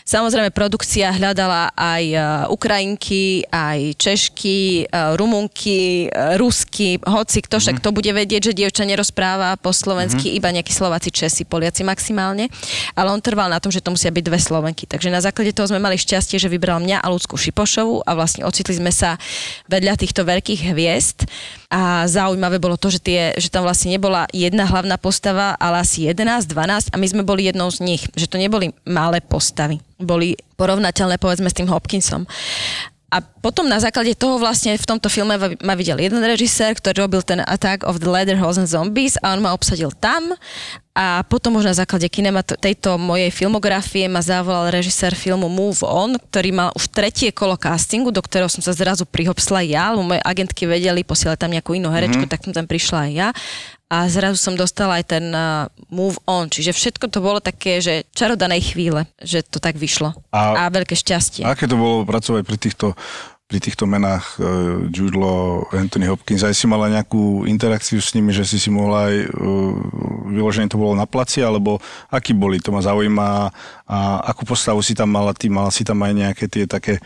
Samozrejme, produkcia hľadala aj e, Ukrajinky, aj Češky, e, Rumunky, e, Rusky, hoci kto však mhm. to bude vedieť, že dievča nerozpráva po slovensky, mm-hmm. iba nejakí Slováci, Česi, Poliaci maximálne. Ale on trval na tom, že to musia byť dve Slovenky. Takže na základe toho sme mali šťastie, že vybral mňa a Ľudskú Šipošovu a vlastne ocitli sme sa vedľa týchto veľkých hviezd. A zaujímavé bolo to, že, tie, že tam vlastne nebola jedna hlavná postava, ale asi 11, 12 a my sme boli jednou z nich. Že to neboli malé postavy boli porovnateľné povedzme s tým Hopkinsom. A potom na základe toho vlastne v tomto filme ma videl jeden režisér, ktorý robil ten Attack of the Leatherhosen Zombies a on ma obsadil tam a potom už na základe kinemat- tejto mojej filmografie ma zavolal režisér filmu Move On, ktorý mal už tretie kolo castingu, do ktorého som sa zrazu prihopsla ja, lebo moje agentky vedeli posielať tam nejakú inú herečku, mm-hmm. tak som tam prišla aj ja a zrazu som dostala aj ten uh, move on, čiže všetko to bolo také, že čarodanej chvíle, že to tak vyšlo. A, a veľké šťastie. A aké to bolo pracovať pri týchto pri týchto menách uh, Jude Law, Anthony Hopkins, aj si mala nejakú interakciu s nimi, že si si mohla aj uh, vyloženie to bolo na placi, alebo aký boli, to ma zaujíma. A akú postavu si tam mala ty, mala si tam aj nejaké tie také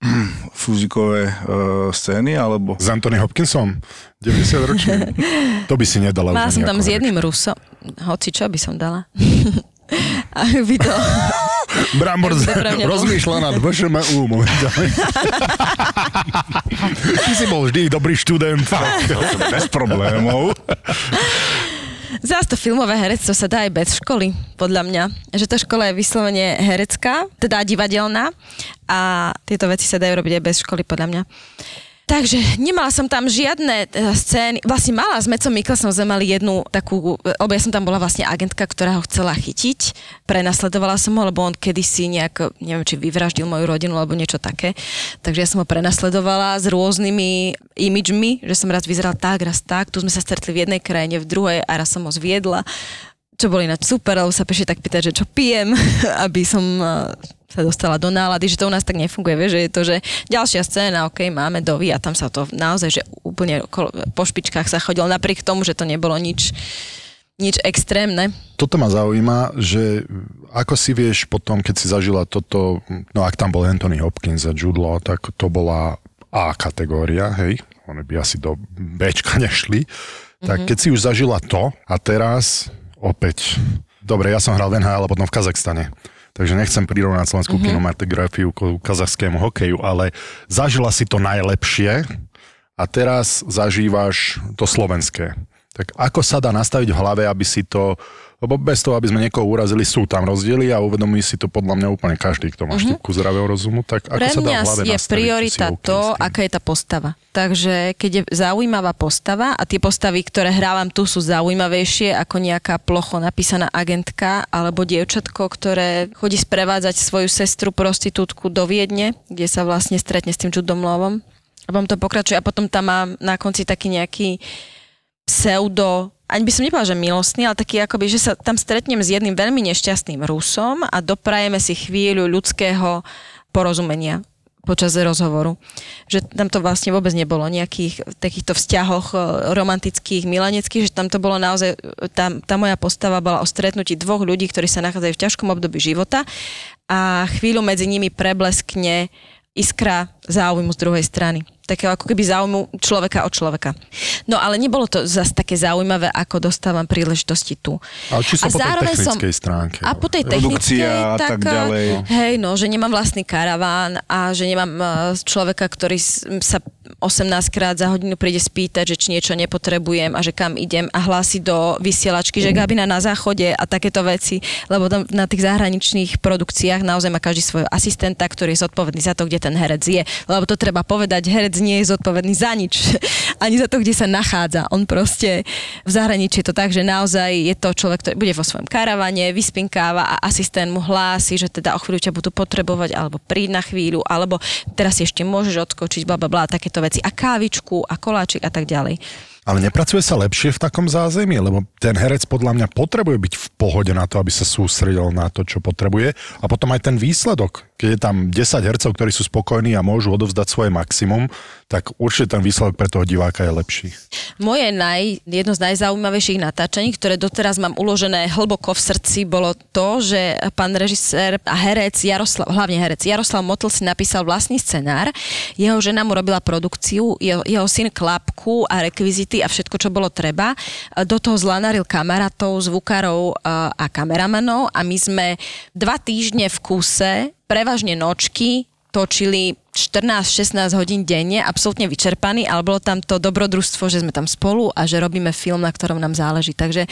fúzikové uh, scény, alebo... S Anthony Hopkinsom? 90 ročný? to by si nedala. Mala som tam s jedným Rusom. Hoci čo by som dala. A by to... Brambor rozmýšľa nad VŠMU momentálne. Ty si bol vždy dobrý študent. Bez problémov. Zás to filmové herectvo sa dá aj bez školy, podľa mňa. Že tá škola je vyslovene herecká, teda divadelná a tieto veci sa dajú robiť aj bez školy, podľa mňa. Takže nemala som tam žiadne teda, scény. Vlastne mala s Mecom Mikkelsom sme mali jednu takú, lebo ja som tam bola vlastne agentka, ktorá ho chcela chytiť. Prenasledovala som ho, lebo on kedysi nejak, neviem, či vyvraždil moju rodinu alebo niečo také. Takže ja som ho prenasledovala s rôznymi imidžmi, že som raz vyzeral tak, raz tak. Tu sme sa stretli v jednej krajine, v druhej a raz som ho zviedla čo boli na super, lebo sa peši tak pýtať, že čo pijem, aby som sa dostala do nálady, že to u nás tak nefunguje, vieš, že je to, že ďalšia scéna, ok, máme dovi a tam sa to naozaj, že úplne po špičkách sa chodil, napriek tomu, že to nebolo nič, nič extrémne. Toto ma zaujíma, že ako si vieš potom, keď si zažila toto, no ak tam bol Anthony Hopkins a Jude Law, tak to bola A kategória, hej, oni by asi do Bčka nešli, tak mm-hmm. keď si už zažila to a teraz opäť, dobre, ja som hral v NHL a potom v Kazachstane takže nechcem prirovnať slovenskú mm-hmm. kinematografiu k kazachskému hokeju, ale zažila si to najlepšie a teraz zažívaš to slovenské. Tak ako sa dá nastaviť v hlave, aby si to lebo bez toho, aby sme niekoho urazili, sú tam rozdiely a uvedomí si to podľa mňa úplne každý, kto má mm-hmm. štipku zdravého rozumu. Tak ako Pre sa dá v hlave je priorita to, aká je tá postava. Takže keď je zaujímavá postava a tie postavy, ktoré hrávam tu, sú zaujímavejšie ako nejaká plocho napísaná agentka alebo dievčatko, ktoré chodí sprevádzať svoju sestru prostitútku do Viedne, kde sa vlastne stretne s tým Judom Lovom. A potom to pokračuje a potom tam má na konci taký nejaký pseudo ani by som nepovedala, že milostný, ale taký akoby, že sa tam stretnem s jedným veľmi nešťastným Rusom a doprajeme si chvíľu ľudského porozumenia počas rozhovoru. Že tam to vlastne vôbec nebolo nejakých takýchto vzťahoch e, romantických, milaneckých, že tam to bolo naozaj, tá, tá moja postava bola o stretnutí dvoch ľudí, ktorí sa nachádzajú v ťažkom období života a chvíľu medzi nimi prebleskne iskra záujmu z druhej strany. Takého ako keby záujmu človeka od človeka. No ale nebolo to zase také zaujímavé, ako dostávam príležitosti tu. Ale čisto po tej technickej stránke. A po tej technickej, a tak ďalej. Hej, no, že nemám vlastný karaván a že nemám uh, človeka, ktorý sa 18 krát za hodinu príde spýtať, že či niečo nepotrebujem a že kam idem a hlási do vysielačky, že kabina na záchode a takéto veci, lebo tam na tých zahraničných produkciách naozaj má každý svojho asistenta, ktorý je zodpovedný za to, kde ten herec je. Lebo to treba povedať, herec nie je zodpovedný za nič, ani za to, kde sa nachádza. On proste v zahraničí je to tak, že naozaj je to človek, ktorý bude vo svojom karavane, vyspinkáva a asistent mu hlási, že teda o chvíľu ťa budú potrebovať, alebo príď na chvíľu, alebo teraz ešte môžeš odskočiť, bla bla bla, takéto veci. A kávičku, a koláčik a tak ďalej. Ale nepracuje sa lepšie v takom zázemí, lebo ten herec podľa mňa potrebuje byť v pohode na to, aby sa sústredil na to, čo potrebuje. A potom aj ten výsledok. Keď je tam 10 hercov, ktorí sú spokojní a môžu odovzdať svoje maximum, tak určite ten výsledok pre toho diváka je lepší. Moje naj, jedno z najzaujímavejších natáčaní, ktoré doteraz mám uložené hlboko v srdci, bolo to, že pán režisér a herec, Jaroslav, hlavne herec, Jaroslav Motl si napísal vlastný scenár. Jeho žena mu robila produkciu, jeho, jeho syn klapku a rekvizity a všetko, čo bolo treba. Do toho zlanaril kamarátov, zvukárov a kameramanov a my sme dva týždne v kúse, prevažne nočky, točili 14-16 hodín denne, absolútne vyčerpaní, ale bolo tam to dobrodružstvo, že sme tam spolu a že robíme film, na ktorom nám záleží. Takže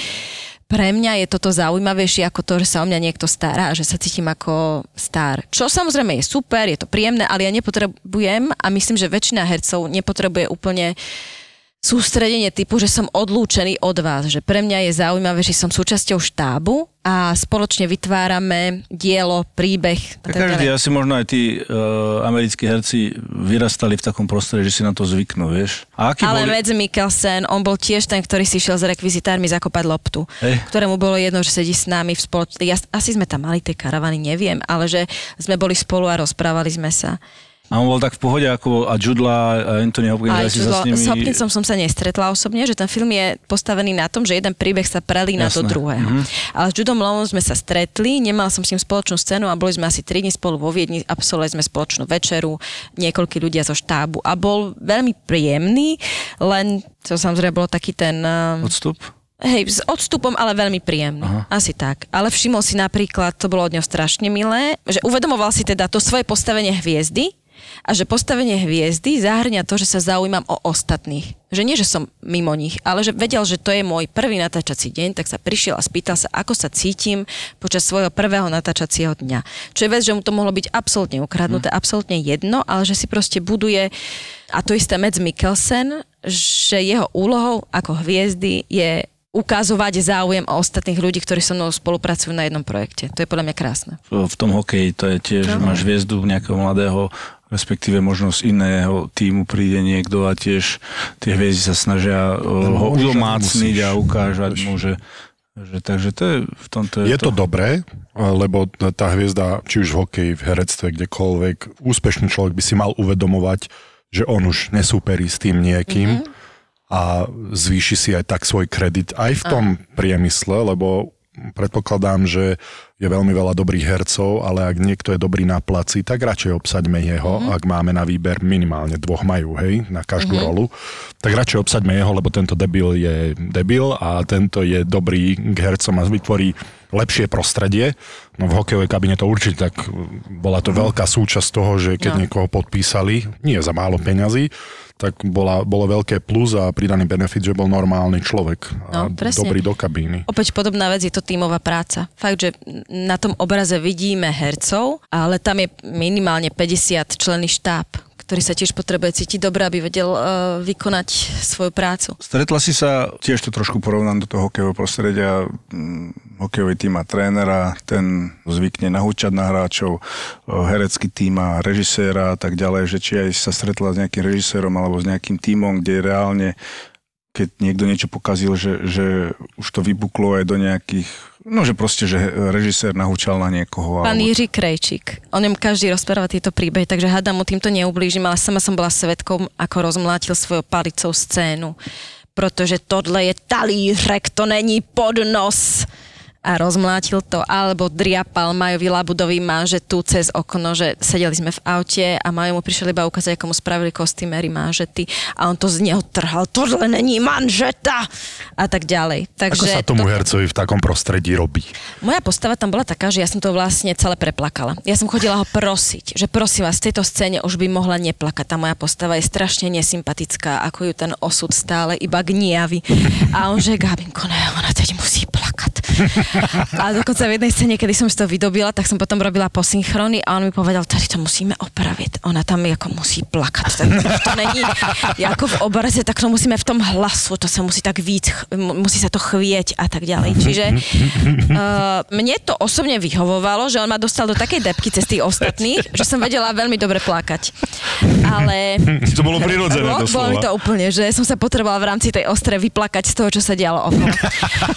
pre mňa je toto zaujímavejšie ako to, že sa o mňa niekto stará a že sa cítim ako star. Čo samozrejme je super, je to príjemné, ale ja nepotrebujem a myslím, že väčšina hercov nepotrebuje úplne sústredenie typu, že som odlúčený od vás. Že pre mňa je zaujímavé, že som súčasťou štábu a spoločne vytvárame dielo, príbeh. Tak každý, ďalej. asi možno aj tí uh, americkí herci vyrastali v takom prostredí, že si na to zvyknú, vieš. A aký Ale boli... Mads Mikkelsen, on bol tiež ten, ktorý si šiel s rekvizitármi zakopať loptu, Hej. ktorému bolo jedno, že sedí s nami v spoločnosti. Ja, asi sme tam mali tie karavany, neviem, ale že sme boli spolu a rozprávali sme sa. A on bol tak v pohode ako a Judla a Anthony Hopkins, Aj si sa s nimi... s Hopkinsom som sa nestretla osobne, že ten film je postavený na tom, že jeden príbeh sa prelína do Jasné. druhého. Mm-hmm. Ale s Judom Lowom sme sa stretli, nemal som s ním spoločnú scénu a boli sme asi 3 dní spolu vo Viedni, absolvovali sme spoločnú večeru, niekoľkí ľudia zo štábu a bol veľmi príjemný, len to samozrejme bolo taký ten... um, Odstup? Hej, s odstupom, ale veľmi príjemný. Aha. Asi tak. Ale všimol si napríklad, to bolo od neho strašne milé, že uvedomoval si teda to svoje postavenie hviezdy a že postavenie hviezdy zahrňa to, že sa zaujímam o ostatných. Že nie, že som mimo nich, ale že vedel, že to je môj prvý natáčací deň, tak sa prišiel a spýtal sa, ako sa cítim počas svojho prvého natáčacieho dňa. Čo je vec, že mu to mohlo byť absolútne ukradnuté, absolútne jedno, ale že si proste buduje a to isté Mads Mikkelsen, že jeho úlohou ako hviezdy je ukazovať záujem o ostatných ľudí, ktorí so mnou spolupracujú na jednom projekte. To je podľa mňa krásne. v v tom hokeji, to je tiež, že máš hviezdu nejakého mladého, respektíve možno z iného týmu príde niekto a tiež tie hviezdy sa snažia uh, ho môžeš, ale udomácniť a ukážať mu, že, že takže to je v tomto... Je to dobré, lebo tá hviezda, či už v hokeji, v herectve, kdekoľvek, úspešný človek by si mal uvedomovať, že on už nesúperí s tým niekým mm-hmm. a zvýši si aj tak svoj kredit aj v tom priemysle, lebo predpokladám, že je veľmi veľa dobrých hercov, ale ak niekto je dobrý na placi, tak radšej obsaďme jeho, mm-hmm. ak máme na výber minimálne dvoch majú, hej, na každú mm-hmm. rolu, tak radšej obsaďme jeho, lebo tento debil je debil a tento je dobrý k hercom a vytvorí lepšie prostredie. No v hokejovej kabine to určite tak bola to veľká súčasť toho, že keď No. niekoho podpísali, nie za málo peňazí, tak bola, bolo veľké plus a pridaný benefit, že bol normálny človek a No, presne. dobrý do kabíny. Opäť podobná vec je to tímová práca. Fakt, že na tom obraze vidíme hercov, ale tam je minimálne 50 členný štáb, ktorý sa tiež potrebuje cítiť dobre, aby vedel uh, vykonať svoju prácu. Stretla si sa, tiež to trošku porovnám do toho hokejového prostredia, hm, hokejový tým má trénera, ten zvykne nahúčať na hráčov, o, herecký tým má režiséra a tak ďalej, že či aj sa stretla s nejakým režisérom alebo s nejakým tímom, kde reálne keď niekto niečo pokazil, že, že už to vypuklo aj do nejakých, no že proste, že režisér nahúčal na niekoho. Pán alebo... Jiří Krejčík. On im každý rozpráva tieto príbehy, takže hádam mu týmto neublížim, ale sama som bola svetkom, ako rozmlátil svojou palicou scénu. Pretože tohle je talířek, to není podnos. A rozmlátil to, alebo driapal Majovi Labudovi manžetu cez okno, že sedeli sme v aute a Majo mu prišiel iba ukázať, ako mu spravili kostýmery manžety a on to z neho trhal, tohle není manžeta a tak ďalej. Ako Takže sa tomu to- hercovi v takom prostredí robí? moja postava tam bola taká, že ja som to vlastne celé preplakala. Ja som chodila ho prosiť, že prosím vás, v tejto scéne už by mohla neplakať. Tá moja postava je strašne nesympatická, ako ju ten osud stále iba gniavi. A on že, Gabinko, ne, ona teď musí. A dokonca v jednej scéne, kedy som si to vydobila, tak som potom robila posynchrony a on mi povedal, tady to musíme opraviť. Ona tam ako musí plakať. To, to není ako v obraze, tak to musíme v tom hlasu, to sa musí tak víc, musí sa to chvieť a tak ďalej. Čiže uh, mne to osobne vyhovovalo, že on ma dostal do takej depky cez tých ostatných, že som vedela veľmi dobre plakať. Ale To bolo prirodzené bolo, bolo mi to úplne, že som sa potrebovala v rámci tej ostre vyplakať z toho, čo sa dialo okolo.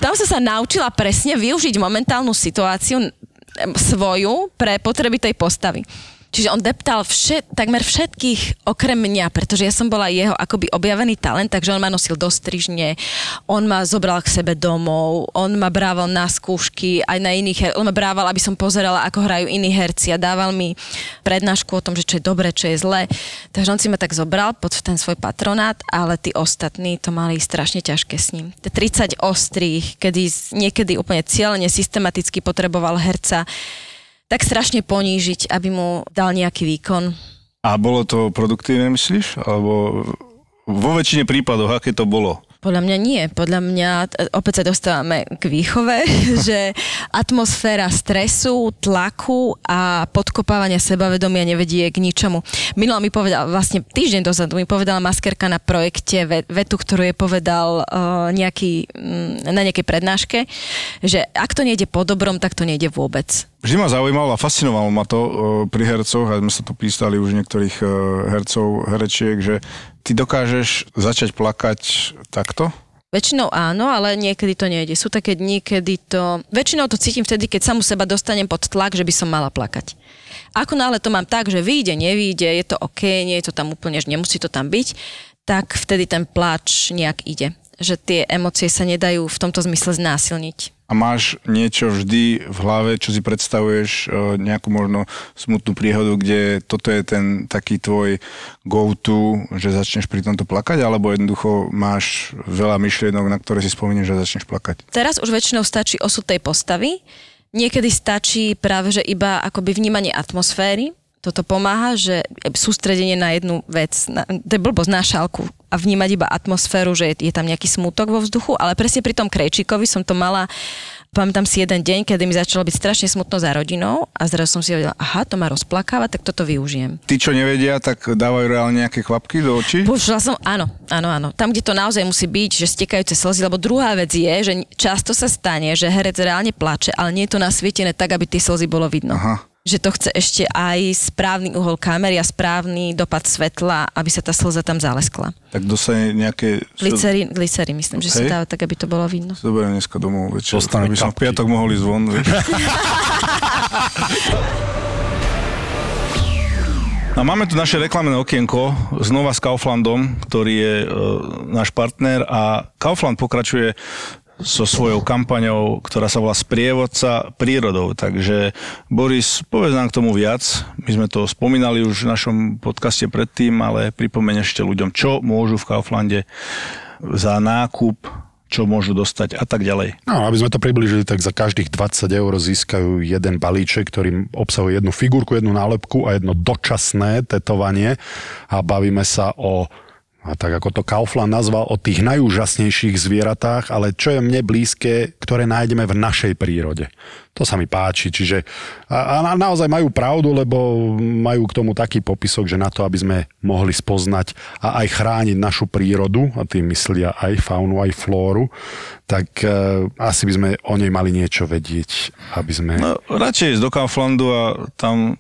Tam som sa naučila presne využiť momentálnu situáciu svoju pre potreby tej postavy. Čiže on deptal všet, takmer všetkých okrem mňa, pretože ja som bola jeho akoby objavený talent, takže on ma nosil do strižne, on ma zobral k sebe domov, on ma brával na skúšky, aj na iných, her- on ma brával, aby som pozerala, ako hrajú iní herci a dával mi prednášku o tom, že čo je dobre, čo je zlé. Takže on si ma tak zobral pod ten svoj patronát, ale tí ostatní to mali strašne ťažké s ním. Tie 30 ostrých, kedy niekedy úplne cieľene, systematicky potreboval herca tak strašne ponížiť, aby mu dal nejaký výkon. A bolo to produktívne, myslíš? Alebo vo väčšine prípadov, aké to bolo? Podľa mňa nie. Podľa mňa e, opäť sa dostávame k výchove, že atmosféra stresu, tlaku a podkopávania sebavedomia nevedie k ničomu. Minulo mi povedal, vlastne týždeň dozadu mi povedala maskerka na projekte ve- vetu, ktorú je povedal uh, nejaký, mm, na nejakej prednáške, že ak to nejde po dobrom, tak to nejde vôbec. Vždy ma zaujímalo a fascinovalo ma to e, pri hercoch, a sme sa to pýtali už niektorých e, hercov, herečiek, že ty dokážeš začať plakať takto? Väčšinou áno, ale niekedy to nejde. Sú také dni, kedy to... Väčšinou to cítim vtedy, keď samu seba dostanem pod tlak, že by som mala plakať. Ako náhle to mám tak, že vyjde, nevyjde, je to OK, nie je to tam úplne, že nemusí to tam byť, tak vtedy ten pláč nejak ide. Že tie emócie sa nedajú v tomto zmysle znásilniť. A máš niečo vždy v hlave, čo si predstavuješ, e, nejakú možno smutnú príhodu, kde toto je ten taký tvoj go-to, že začneš pri tomto plakať, alebo jednoducho máš veľa myšlienok, na ktoré si spomínaš, že začneš plakať? Teraz už väčšinou stačí osud tej postavy, niekedy stačí práve, že iba akoby vnímanie atmosféry, toto pomáha, že sústredenie na jednu vec, na, to je blbosť na šálku a vnímať iba atmosféru, že je, je tam nejaký smutok vo vzduchu, ale presne pri tom Krejčíkovi som to mala, pamätám si jeden deň, kedy mi začalo byť strašne smutno za rodinou a zrazu som si vedela, aha, to ma rozplakáva, tak toto využijem. Tí, čo nevedia, tak dávajú reálne nejaké kvapky do očí? Počula som, áno, áno, áno. Tam, kde to naozaj musí byť, že stekajúce slzy, lebo druhá vec je, že často sa stane, že herec reálne plače, ale nie je to nasvietené tak, aby tie slzy bolo vidno. Aha. Že to chce ešte aj správny uhol kamery a správny dopad svetla, aby sa tá slza tam zaleskla. Tak dostane nejaké... Glicerín, glicerín myslím, že sa Hej. dáva tak, aby to bolo vidno. Zoberiem dneska domov večer, Dostane aby som v piatok mohol ísť von. A máme tu naše reklamné okienko znova s Kauflandom, ktorý je e, náš partner a Kaufland pokračuje so svojou kampaňou, ktorá sa volá Sprievodca prírodou. Takže Boris, povedz nám k tomu viac. My sme to spomínali už v našom podcaste predtým, ale pripomeň ešte ľuďom, čo môžu v Kauflande za nákup, čo môžu dostať a tak ďalej. No, aby sme to približili, tak za každých 20 eur získajú jeden balíček, ktorý obsahuje jednu figurku, jednu nálepku a jedno dočasné tetovanie a bavíme sa o a tak ako to Kaufland nazval, o tých najúžasnejších zvieratách, ale čo je mne blízke, ktoré nájdeme v našej prírode. To sa mi páči, čiže a, a na- naozaj majú pravdu, lebo majú k tomu taký popisok, že na to, aby sme mohli spoznať a aj chrániť našu prírodu, a tým myslia aj faunu, aj flóru, tak e, asi by sme o nej mali niečo vedieť, aby sme... No, radšej ísť do Kauflandu a tam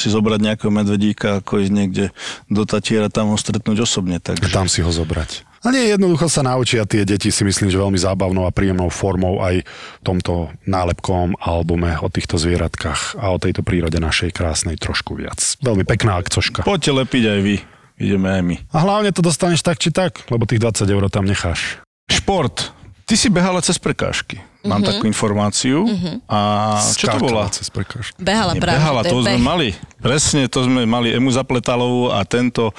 si zobrať nejakého medvedíka, ako ísť niekde do Tatiera, tam ho stretnúť osobne. a Takže tam si ho zobrať. A nie, jednoducho sa naučia tie deti, si myslím, že veľmi zábavnou a príjemnou formou aj tomto nálepkom albume o týchto zvieratkách a o tejto prírode našej krásnej trošku viac. Veľmi pekná akcoška. poďte lepiť aj vy. Ideme aj my. A hlavne to dostaneš tak či tak, lebo tých 20 eur tam necháš. Šport. Ty si behala cez prekážky. Mám takú informáciu. A čo to bola? Skákala cez prekážku. Behala práve. Behala, to sme beh. mali. Presne, to sme mali Emu Zapletalovú a tento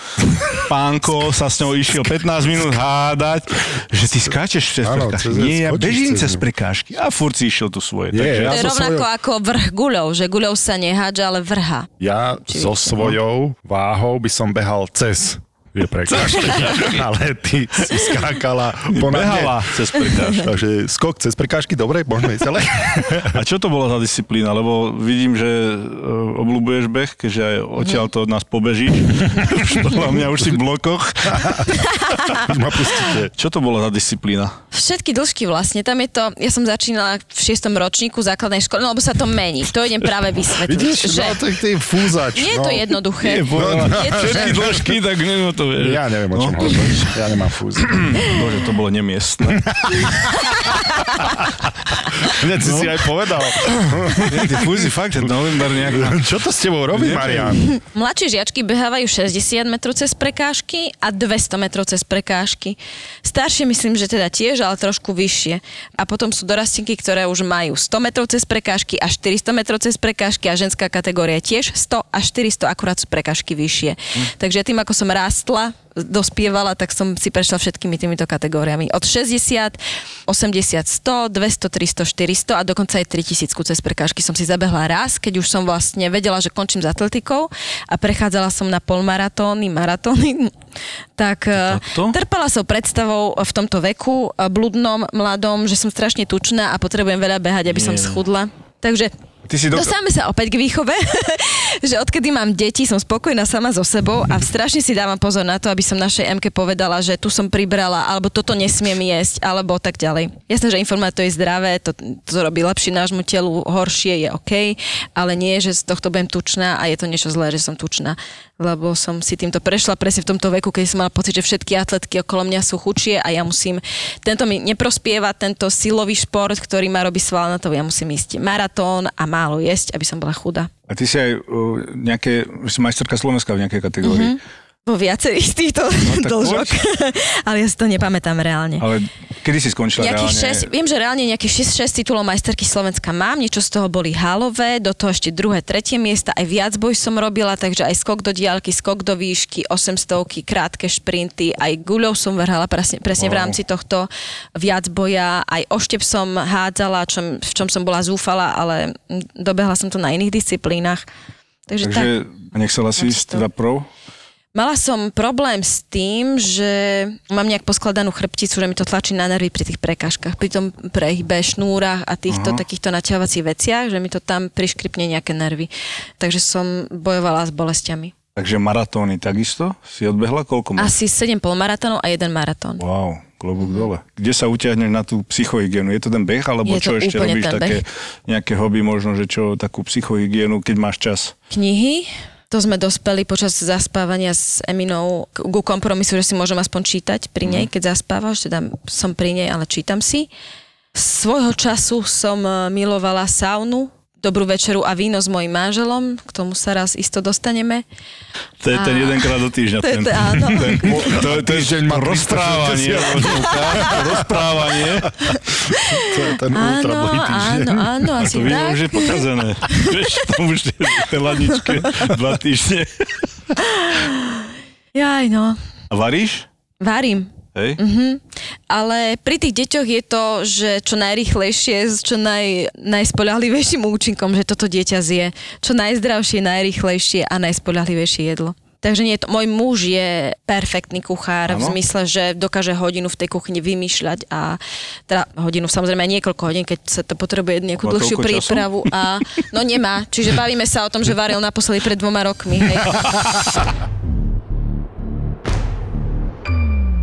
pánko sa s ňou išiel 15 minút hádať, že ty skáčeš cez Áno, prekážky. cez- Nie, ja skočíš bežím cez cez prekážky. A furt si išiel tu svoje. Nie, takže ja To je so rovnako svojou- ako vrch guľov, že guľov sa nehádže, ale vrha. Ja Či so no? svojou váhou by som behal cez je prekážky. Ale ty si skákala ne. cez prekážky. Takže skok cez prekážky, dobre, môžeme ísť ďalej. A čo to bola za disciplína? Lebo vidím, že e, obľúbuješ beh, keďže aj odtiaľ to od nás pobežíš. podľa mňa už si v blokoch. Už ma pustíte. Čo to bola za disciplína? Všetky dĺžky vlastne, tam je to, ja som začínala v šiestom ročníku základnej školy, no lebo sa to mení, to idem práve vysvetliť. Vidíš, že no to je fúzač. nie je no. to jednoduché. Nie, povedala. je to, Všetky že... dĺžky, tak neviem to vieš. Ja neviem, o čom No. hovoríš. Ja nemám fúzi. Bože, to bolo nemiestne. Hneď si si aj povedal. Ty fúzi fakt, že november nejak... Čo to s tebou robí. Marian? Mladšie žiačky behávajú 60 metrov cez prekážky a 200 metrov cez prekážky. Staršie myslím, že teda tiež, ale trošku vyššie. A potom sú dorastenky, ktoré už majú 100 metrov cez prekážky a 400 metrov cez prekážky a ženská kategória tiež 100 a 400, akurát sú prekážky vyššie. Takže tým, ako som rástla, dospievala, tak som si prešla všetkými týmito kategóriami. Od 60, 80, 100, 200, 300, 400 a dokonca aj 3000 cez prekážky som si zabehla raz, keď už som vlastne vedela, že končím s atletikou a prechádzala som na polmaratóny, maratóny, tak eh, Toto? trpala som predstavou v tomto veku, eh, bludnom, mladom, že som strašne tučná a potrebujem veľa behať, aby som Nie. schudla. Takže Ty si doka- Dostávame sa opäť k výchove, že odkedy mám deti, som spokojná sama so sebou a strašne si dávam pozor na to, aby som našej Emke povedala, že tu som pribrala, alebo toto nesmiem jesť, alebo tak ďalej. Jasné, že informovať to je zdravé, to, to robí lepšie nášmu telu, horšie je OK, ale nie, že z tohto budem tučná a je to niečo zlé, že som tučná. Lebo som si týmto prešla presne v tomto veku, keď som mala pocit, že všetky atletky okolo mňa sú chudšie a ja musím, tento mi neprospieva, tento silový šport, ktorý ma robí svalnatou, ja musím ísť maratón a málo jesť, aby som bola chudá. A ty si aj uh, nejaké, si majsterka Slovenska v nejakej kategórii. Vo viacerých z týchto tak dlžok. Ale ja si to nepamätám reálne. Ale kedy si skončila Nejakých reálne? 6, viem, že reálne nejakých 6, 6 titulov majsterky Slovenska mám, niečo z toho boli halové, do toho ešte druhé, tretie miesta, aj viac boj som robila, takže aj skok do diálky, skok do výšky, 800 krátke šprinty, aj guľou som vrhala presne, presne v Wow. rámci tohto viac boja, aj oštep som hádzala, čom, v čom som bola zúfala, ale dobehla som to na iných disciplínach. Takže, tak. Takže Tak ísť to- teda pro? Mala som problém s tým, že mám nejak poskladanú chrbticu, že mi to tlačí na nervy pri tých prekážkach, pri tom prehybe, šnúrach a týchto Aha. takýchto naťahovacích veciach, že mi to tam priškripne nejaké nervy. Takže som bojovala s bolestiami. Takže maratóny takisto? Si odbehla koľko? máš? Asi 7 polmaratónov a jeden maratón. Wow, klobúk dole. Kde sa utiahneš na tú psychohygienu? Je to ten beh, alebo Je čo ešte robíš také beh. nejaké hobby, možno, že čo, takú psychohygienu, keď máš čas? Knihy, to sme dospeli počas zaspávania s Eminou ku kompromisu, že si môžem aspoň čítať pri nej, keď zaspávaš, teda som pri nej, ale čítam si. Svojho času som eh, milovala saunu, dobrú večeru a víno s mojim manželom, k tomu sa raz isto dostaneme. To je ten A- jedenkrát do týždňa. To je ten, áno. ten, to, to je má rozprávanie. 360. Vozovka, rozprávanie. To je ten Áno, áno, áno, A asi to víno tak. už je pokazené. Vieš, tam už je v chladničke dva týždne. Jaj, no. A varíš? Varím. Hej? Mhm. Ale pri tých deťoch je to, že čo najrychlejšie, s čo naj, najspolahlivejším účinkom, že toto dieťa zje. Čo najzdravšie, najrychlejšie a najspolahlivejšie jedlo. Takže nie, to, môj muž je perfektný kuchár v Áno? zmysle, že dokáže hodinu v tej kuchyni vymýšľať a teda hodinu, samozrejme niekoľko hodín, keď sa to potrebuje nejakú Má dlhšiu toľko času? prípravu a no nemá. Čiže bavíme sa o tom, že varil naposledy pred dvoma rokmi. Hej.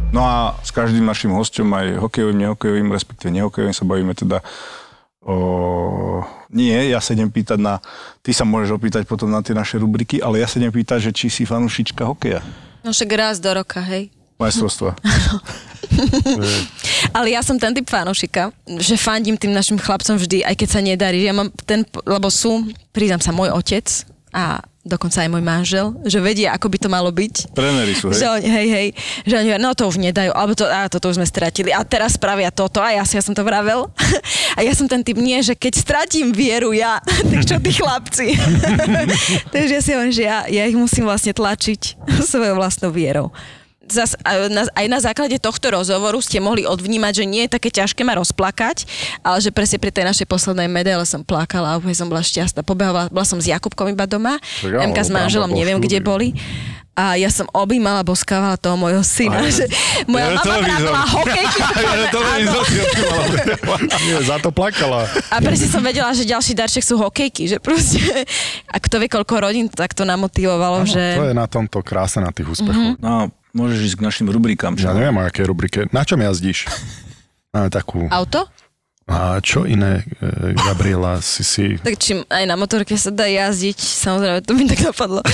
No a s každým našim hosťom, aj hokejovým, nehokejovým, respektíve nehokejovým sa bavíme teda o... Nie, ja sa idem pýtať na... Ty sa môžeš opýtať potom na tie naše rubriky, ale ja sa idem pýtať, že či si fanúšička hokeja. No však raz do roka, hej. Majstrovstva. Ale ja som ten typ fanúšika, že fandím tým našim chlapcom vždy, aj keď sa nedarí. Ja mám ten, lebo sú, priznám sa, môj otec a dokonca aj môj manžel, že vedia, ako by to malo byť. Tréneri sú, hej? Že oni, hej, hej, že oni no to už nedajú, alebo to, a toto už sme stratili a teraz spravia toto a ja, ja som to vravel. A ja som ten typ nie, že keď stratím vieru ja, tak čo tí chlapci. Takže ja si hovorím, že ja, ja ich musím vlastne tlačiť svojou vlastnou vierou zas, aj na, aj základe tohto rozhovoru ste mohli odvnímať, že nie je také ťažké ma rozplakať, ale že presne pri tej našej poslednej medaile som plakala a úplne som bola šťastná. Pobehovala, bola som s Jakubkom iba doma, áno, Emka s manželom, neviem, štúdiu. kde boli. A ja som objímala, boskávala toho môjho syna. Že moja Ja mama vravela hokejky. Ja za to plakala. A presne som vedela, že ďalší darček sú hokejky, že proste, a kto vie, koľko rodín tak to namotivovalo, že... To je na tomto krásne, na tých úspechoch. No, môžeš ísť k našim rubrikám. Ja Čo? neviem, o akej rubrike. Na čom jazdíš? Máme takú... Auto? A čo iné, e, Gabriela, si si... Tak či aj na motorke sa dá jazdiť, samozrejme, to mi tak napadlo.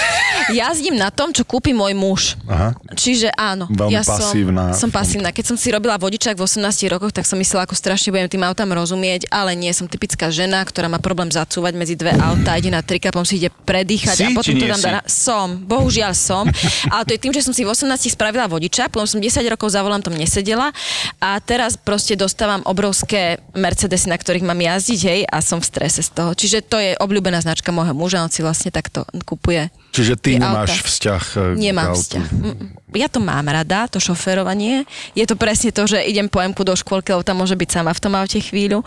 Jazdím na tom, čo kúpi môj muž. Aha. Čiže áno, Veľmi ja pasívna. Som, som pasívna. Keď som si robila vodičák v 18 rokoch, tak som myslela, ako strašne budem tým autám rozumieť, ale nie, som typická žena, ktorá má problém zacúvať medzi dve auta, ide na trika, potom si ide predýchať Si, a potom to tam dá... Som, bohužiaľ som, ale to je tým, že som si v 18 spravila vodičák, potom som 10 rokov za volantom nesedela a teraz proste dostávam obrovské Mercedesy, na ktorých mám jazdiť, hej, a som v strese z toho. Čiže to je obľúbená značka môjho muža, on si vlastne takto kupuje Čiže ty nemáš auta. vzťah e, k Nemám autu. vzťah. Ja to mám rada, to šoferovanie. Je to presne to, že idem po Emku do škôlky, lebo tam môže byť sama v tom aute chvíľu.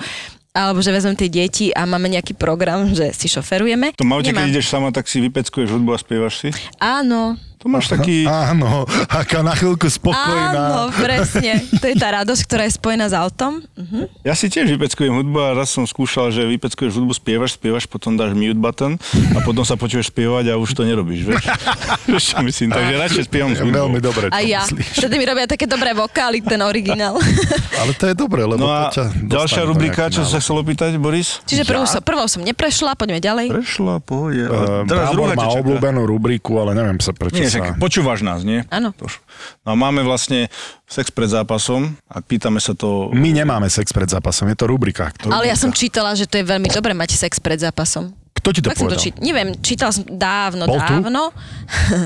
Alebo že vezmem tie deti a máme nejaký program, že si šoferujeme. To aute, keď ideš sama, tak si vypeckuješ hudbu a spievaš si? Áno, To máš taký... Áno, aká na chvíľku áno, spokojná. presne. To je tá radosť, ktorá je spojená s autom. Mhm. Ja si tiež vypeckujem hudbu a raz som skúšal, že vypeckuješ hudbu, spievaš, spievaš, potom dáš mute button a potom sa počuješ spievať a už to nerobíš, vieš? vieš čo myslím? Takže radšej spievam s hudbou. Veľmi dobre A ja. Vtedy mi robia také dobré vokály, ten originál. Ale to je dobre, lebo No a to ťa ďalšia rubrika, čo sa chcel opýtať, Boris? Čiže prvou som, prvou som neprešla, poďme ďalej. Prešla, pohode. Uh, Teraz Brambor druhá má obľúbenú rubriku, ale neviem sa prečo Nie, sa... však počúvaš nás, nie? Áno. No a máme vlastne sex pred zápasom a pýtame sa to... My nemáme sex pred zápasom, je to rubrika. To Ale ja rubrika. som čítala, že to je veľmi dobré mať sex pred zápasom. Kto ti to Tak som to povedal? čít, neviem, čítala som dávno, Bol tu? dávno,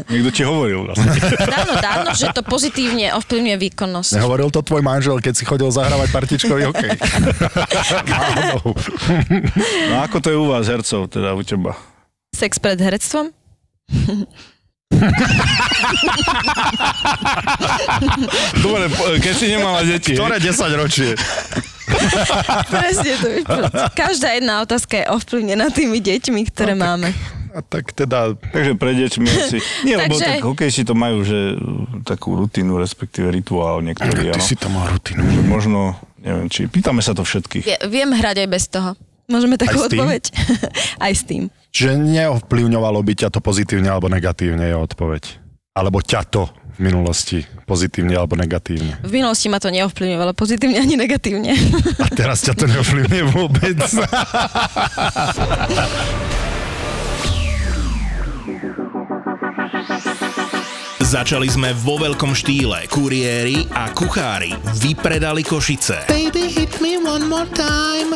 Niekto ti hovoril vlastne. dávno, dávno, že to pozitívne ovplyvňuje výkonnosť. Nehovoril to tvoj manžel, keď si chodil zahrávať partičkový hokej. No ako to je u vás, hercov, teda u teba? Sex pred herectvom? Dobre, keď si nemala deti. Ktoré 10 ročie? Presne to. je. Každá jedna otázka je ovplyvnená tými deťmi, ktoré No, tak- máme. A tak teda... Takže pre deťmi asi. Nie, lebo Takže- tak hokejsi to majú, že takú rutinu, respektíve rituál niektorí, Ty áno. si to má rutinu. Že Možno, neviem, či... Pýtame sa to všetkých. Vie- Viem hrať aj bez toho. Môžeme takú Aj odpoveď? aj s tým. Čiže neovplyvňovalo by ťa to pozitívne alebo negatívne je odpoveď. Alebo ťa to v minulosti pozitívne alebo negatívne. V minulosti ma to neovplyvňovalo pozitívne ani negatívne. A teraz ťa to neovplyvňuje vôbec. Začali sme vo veľkom štýle. Kuriéri a kuchári vypredali Košice. Baby, hit me one more time.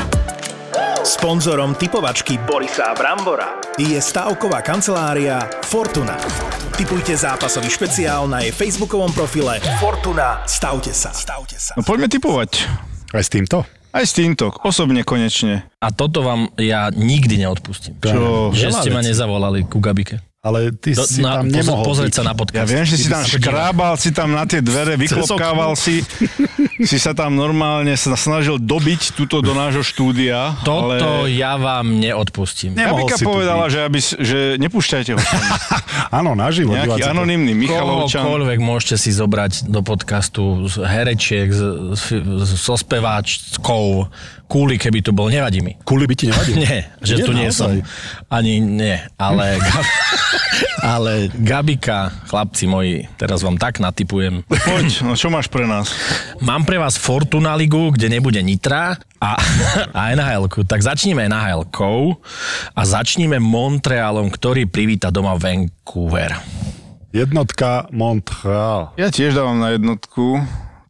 Sponzorom typovačky Borisa Brambora je stavková kancelária Fortuna. Typujte zápasový špeciál na jej facebookovom profile Fortuna. Stavte sa. Stavte sa. No poďme typovať. Aj s týmto? Aj s týmto, osobne konečne. A toto vám ja nikdy neodpustím. Čo? Že ste ma nezavolali ku Gabike. Ale ty Do, si na, tam nemohol pozrieť byť. sa na Ja podcast. viem, že si tam škrábal, si tam na tie dvere, vyklopkával si, si sa tam normálne sa snažil dobiť túto do nášho štúdia. Toto ale... ja vám neodpustím. Nemohol Gabika povedala, že, aby, že nepúšťajte ho. Áno, naživo. Nejaký anonymný Michalovčan. Kohokoľvek môžete si zobrať do podcastu z herečiek, z, z, so speváčkou, kúli, keby tu bol, nevadí mi. Kuli by ti nevadil? Nie, že Nie, tu nie naozaj. som. Ani nie, ale Ale Gabika, chlapci moji, teraz vám tak natypujem. Poď, no čo máš pre nás? Mám pre vás Fortuna Ligu, kde nebude Nitra a, a nhl Tak začníme nhl a začníme Montrealom, ktorý privíta doma Vancouver. Jednotka Montreal. Ja tiež dávam na jednotku,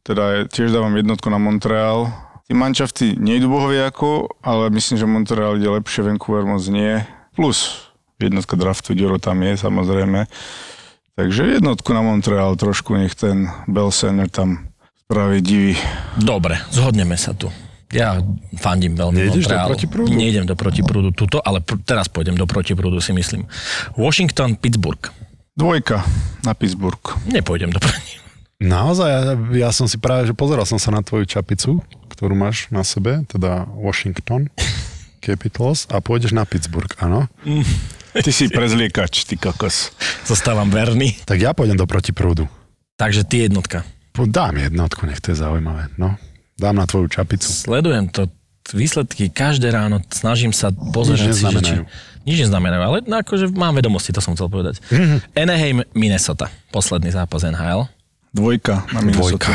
teda tiež dávam jednotku na Montreal. Tí manšafty nejdu bohoviako, ale myslím, že Montreal ide lepšie, Vancouver moc nie. Plus jednotka draftu Duro tam je, samozrejme. Takže jednotku na Montreal trošku, nech ten Belsener tam spraví divy. Dobre, zhodneme sa tu. Ja fandím veľmi Nejdeš do Montrealu. protiprúdu? Nejdem do protiprúdu tuto, ale pr- teraz pôjdem do protiprúdu, si myslím. Washington, Pittsburgh. Dvojka na Pittsburgh. Nepôjdem do proti. Naozaj, ja, ja som si práve, že pozeral som sa na tvoju čapicu, ktorú máš na sebe, teda Washington Capitals a pôjdeš na Pittsburgh, áno? Ty si prezliekač, ty kokos. Zostávam verný. Tak ja pôjdem do protiprúdu. Takže ty jednotka. Po- Dám jednotku, nech to je zaujímavé. No, dám na tvoju čapicu. Sledujem to výsledky každé ráno, snažím sa pozerať Nič si, že či... neznamenajú. Nič neznamenajú, ale no, akože mám vedomosti, to som chcel povedať. Mhm. Anaheim, Minnesota. Posledný zápas NHL. Dvojka na Minnesota. Dvojka.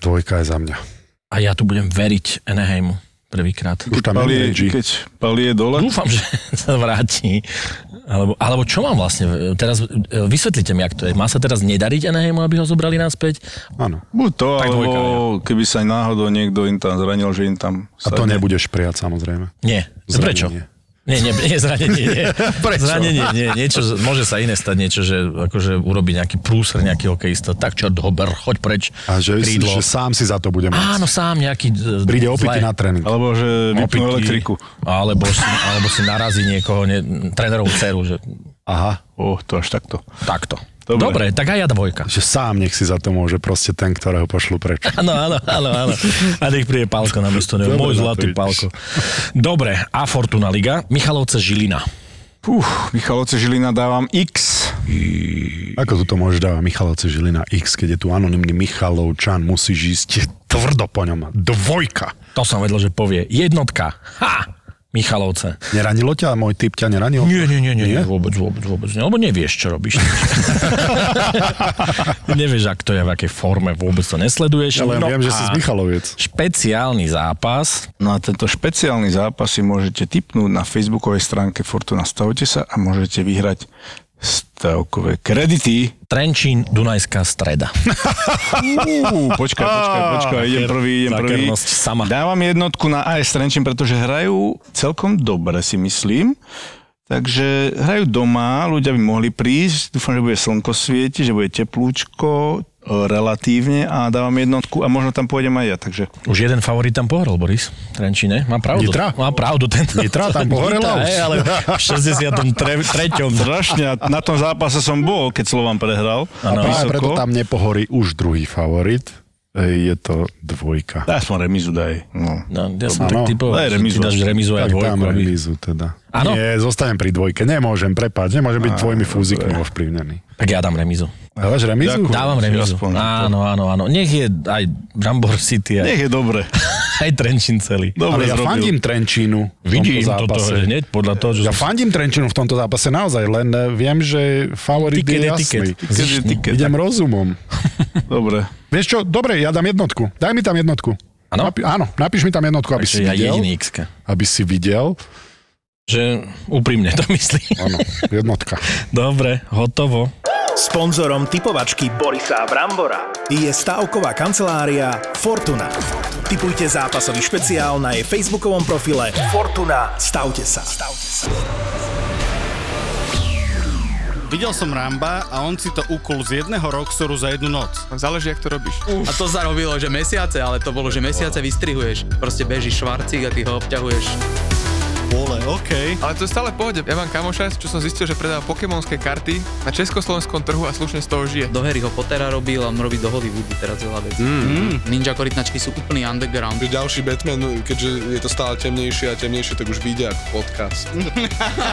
Dvojka je za mňa. A ja tu budem veriť Anaheimu prvýkrát. Už tam Pali je keď Pali je dole, Dúfam, že sa vráti. Alebo, alebo čo mám vlastne? Teraz e, vysvetlite mi, ak to je. Má sa teraz nedariť Anaheimu, aby ho zobrali naspäť? Áno. buď to, Tak alebo dvojka, keby sa náhodou niekto im tam zranil, že im tam A to sadne. nebudeš prijať samozrejme. Nie. Zranenie. Prečo? Nie, nie, nie, zranenie, nie. Prečo? Zranenie, nie, niečo, môže sa iné stať, niečo, že akože urobí nejaký prúser, nejaký hokejista, tak čo, hober, choď preč, A že, krídlo. že sám si za to bude môcť. Áno, sám nejaký... e, Príde opity na tréning. Alebo že vypnú elektriku. Alebo si, alebo si narazí niekoho, ne, trénerovú dceru, že Aha. O, to až takto. takto. Dobre. Dobre, tak aj ja dvojka. Že sám nech si za to môže proste ten, ktorého pošlu preč. Áno, áno, áno, áno. A nech príde Palko na miesto neho. Môj zlatý. Palko. Dobre, a Fortuna Liga. Michalovce Žilina. Uf, Michalovce Žilina dávam X. Ako tu to môžeš dávať Michalovce Žilina X, keď je tu anonymný Michalovčan, musíš ísť tvrdo po ňom. Dvojka. To som vedel, že povie. Jednotka. Ha! Michalovce. Neranilo ťa? Môj typ ťa neranil? Nie, nie, nie, nie, nie, vôbec, vôbec, vôbec nie, lebo nevieš, čo robíš. nevieš, ak to je, v akej forme, vôbec to nesleduješ. Ja len No viem, že si z Michaloviec. Špeciálny zápas, No a tento špeciálny zápas si môžete tipnúť na facebookovej stránke Fortuna Stavte sa a môžete vyhrať stavkové kredity. Trenčín, Dunajská streda. Uú, počkaj, počkaj, počkaj, idem prvý, idem prvý. Sama. Dávam jednotku na AS Trenčín, pretože hrajú celkom dobre, si myslím. Takže hrajú doma, ľudia by mohli prísť, dúfam, že bude slnko svieti, že bude teplúčko, relatívne a dávam jednotku a možno tam pôjdem aj ja, takže Už jeden favorit tam pohorel, Boris. Trenčine. Má pravdu. Nitra? Má pravdu. Ten, Nitra tam pohorela Nitra, už. hej, ale v 63. strašne, a na tom zápase som bol, keď Slovan prehral. A práve Vysoko. preto tam nepohorí už druhý favorit. Je to dvojka. Daj aspoň remizu, daj. No. No, ja som Áno. tak typoval, Daj že remizu. ty dáš remizu a Tak dvojku. dám remízu teda. Áno? Nie, zostanem pri dvojke. Nemôžem, prepáč, nemôžem byť tvojimi fúzikmi ovplyvnený. Tak ja dám remizu. Dávaš remízu? Ďakujem. Dávam si remizu. Áno, áno, áno. Nech je aj Brambor City, aj, Nech je dobre. aj Trenčín celý. Dobre Ale ja zrobil. fandím Trenčínu Vidím toto hneď podľa toho, že Ja som fandím Trenčínu v tomto zápase naozaj, len eh, viem, že favorit tiket je je jasný. je tiket, Idem tak- rozumom. Dobre. Vieš čo, dobre, ja dám jednotku. Daj mi tam jednotku. Áno? Napi- áno, napíš mi tam jednotku, aby si Takže ja videl. jediný x Aby si videl. Že úprimne to myslí. Áno, jednotka. Dobre, hotovo. Sponzorom typovačky Borisa Brambora je stavková kancelária Fortuna. Typujte zápasový špeciál na jej facebookovom profile Fortuna. Stavte sa. Stavte sa. Videl som Ramba a on si to ukul z jedného Roxoru za jednu noc. Záleží, jak to robíš. A to sa robilo, že mesiace, ale to bolo, že mesiace vystrihuješ. Proste bežíš švarcík a ty ho obťahuješ. OK. Ale to je stále pohode. Ja mám kamoša, čo som zistil, že predáva pokémonské karty na československom trhu a slušne z toho žije. Do Harryho Pottera robil a robí do Hollywoodu teraz veľa vecí. Mm. Ninja korytnačky sú úplný underground. Že ďalší Batman, keďže je to stále temnejšie a temnejšie, tak už vyjde ako podcast.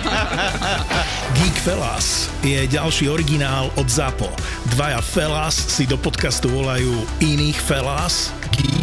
Geek Fellas je ďalší originál od ZAPO. Dvaja Fellas si do podcastu volajú iných Fellas, Geeks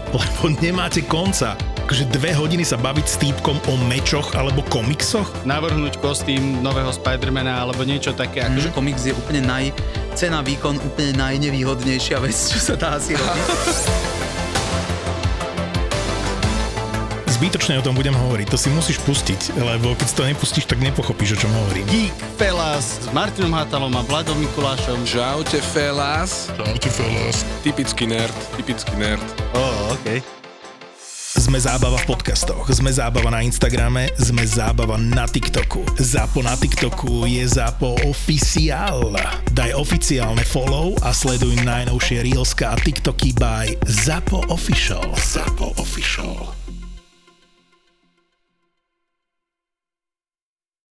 lebo nemáte konca. Akože dve hodiny sa baviť s týpkom o mečoch alebo komiksoch? Navrhnúť kostým nového Spidermana alebo niečo také. Akože Akože komiks je úplne naj... Cena, výkon úplne najnevýhodnejšia vec, čo sa dá asi robiť. Zbytočne o tom budem hovoriť, to si musíš pustiť, lebo keď si to nepustíš, tak nepochopíš, o čom hovorím. Geek Fellas s Martinom Hatalom a Vladom Mikulášom. Čaute, fellas. Čaute, fellas. Typický nerd, typický nerd. Oh, OK. Sme zábava v podcastoch, sme zábava na Instagrame, sme zábava na TikToku. Zapo na TikToku je Zapo oficiál. Daj oficiálne follow a sleduj najnovšie Reelska a TikToky by Zapo Official. Zapo Official.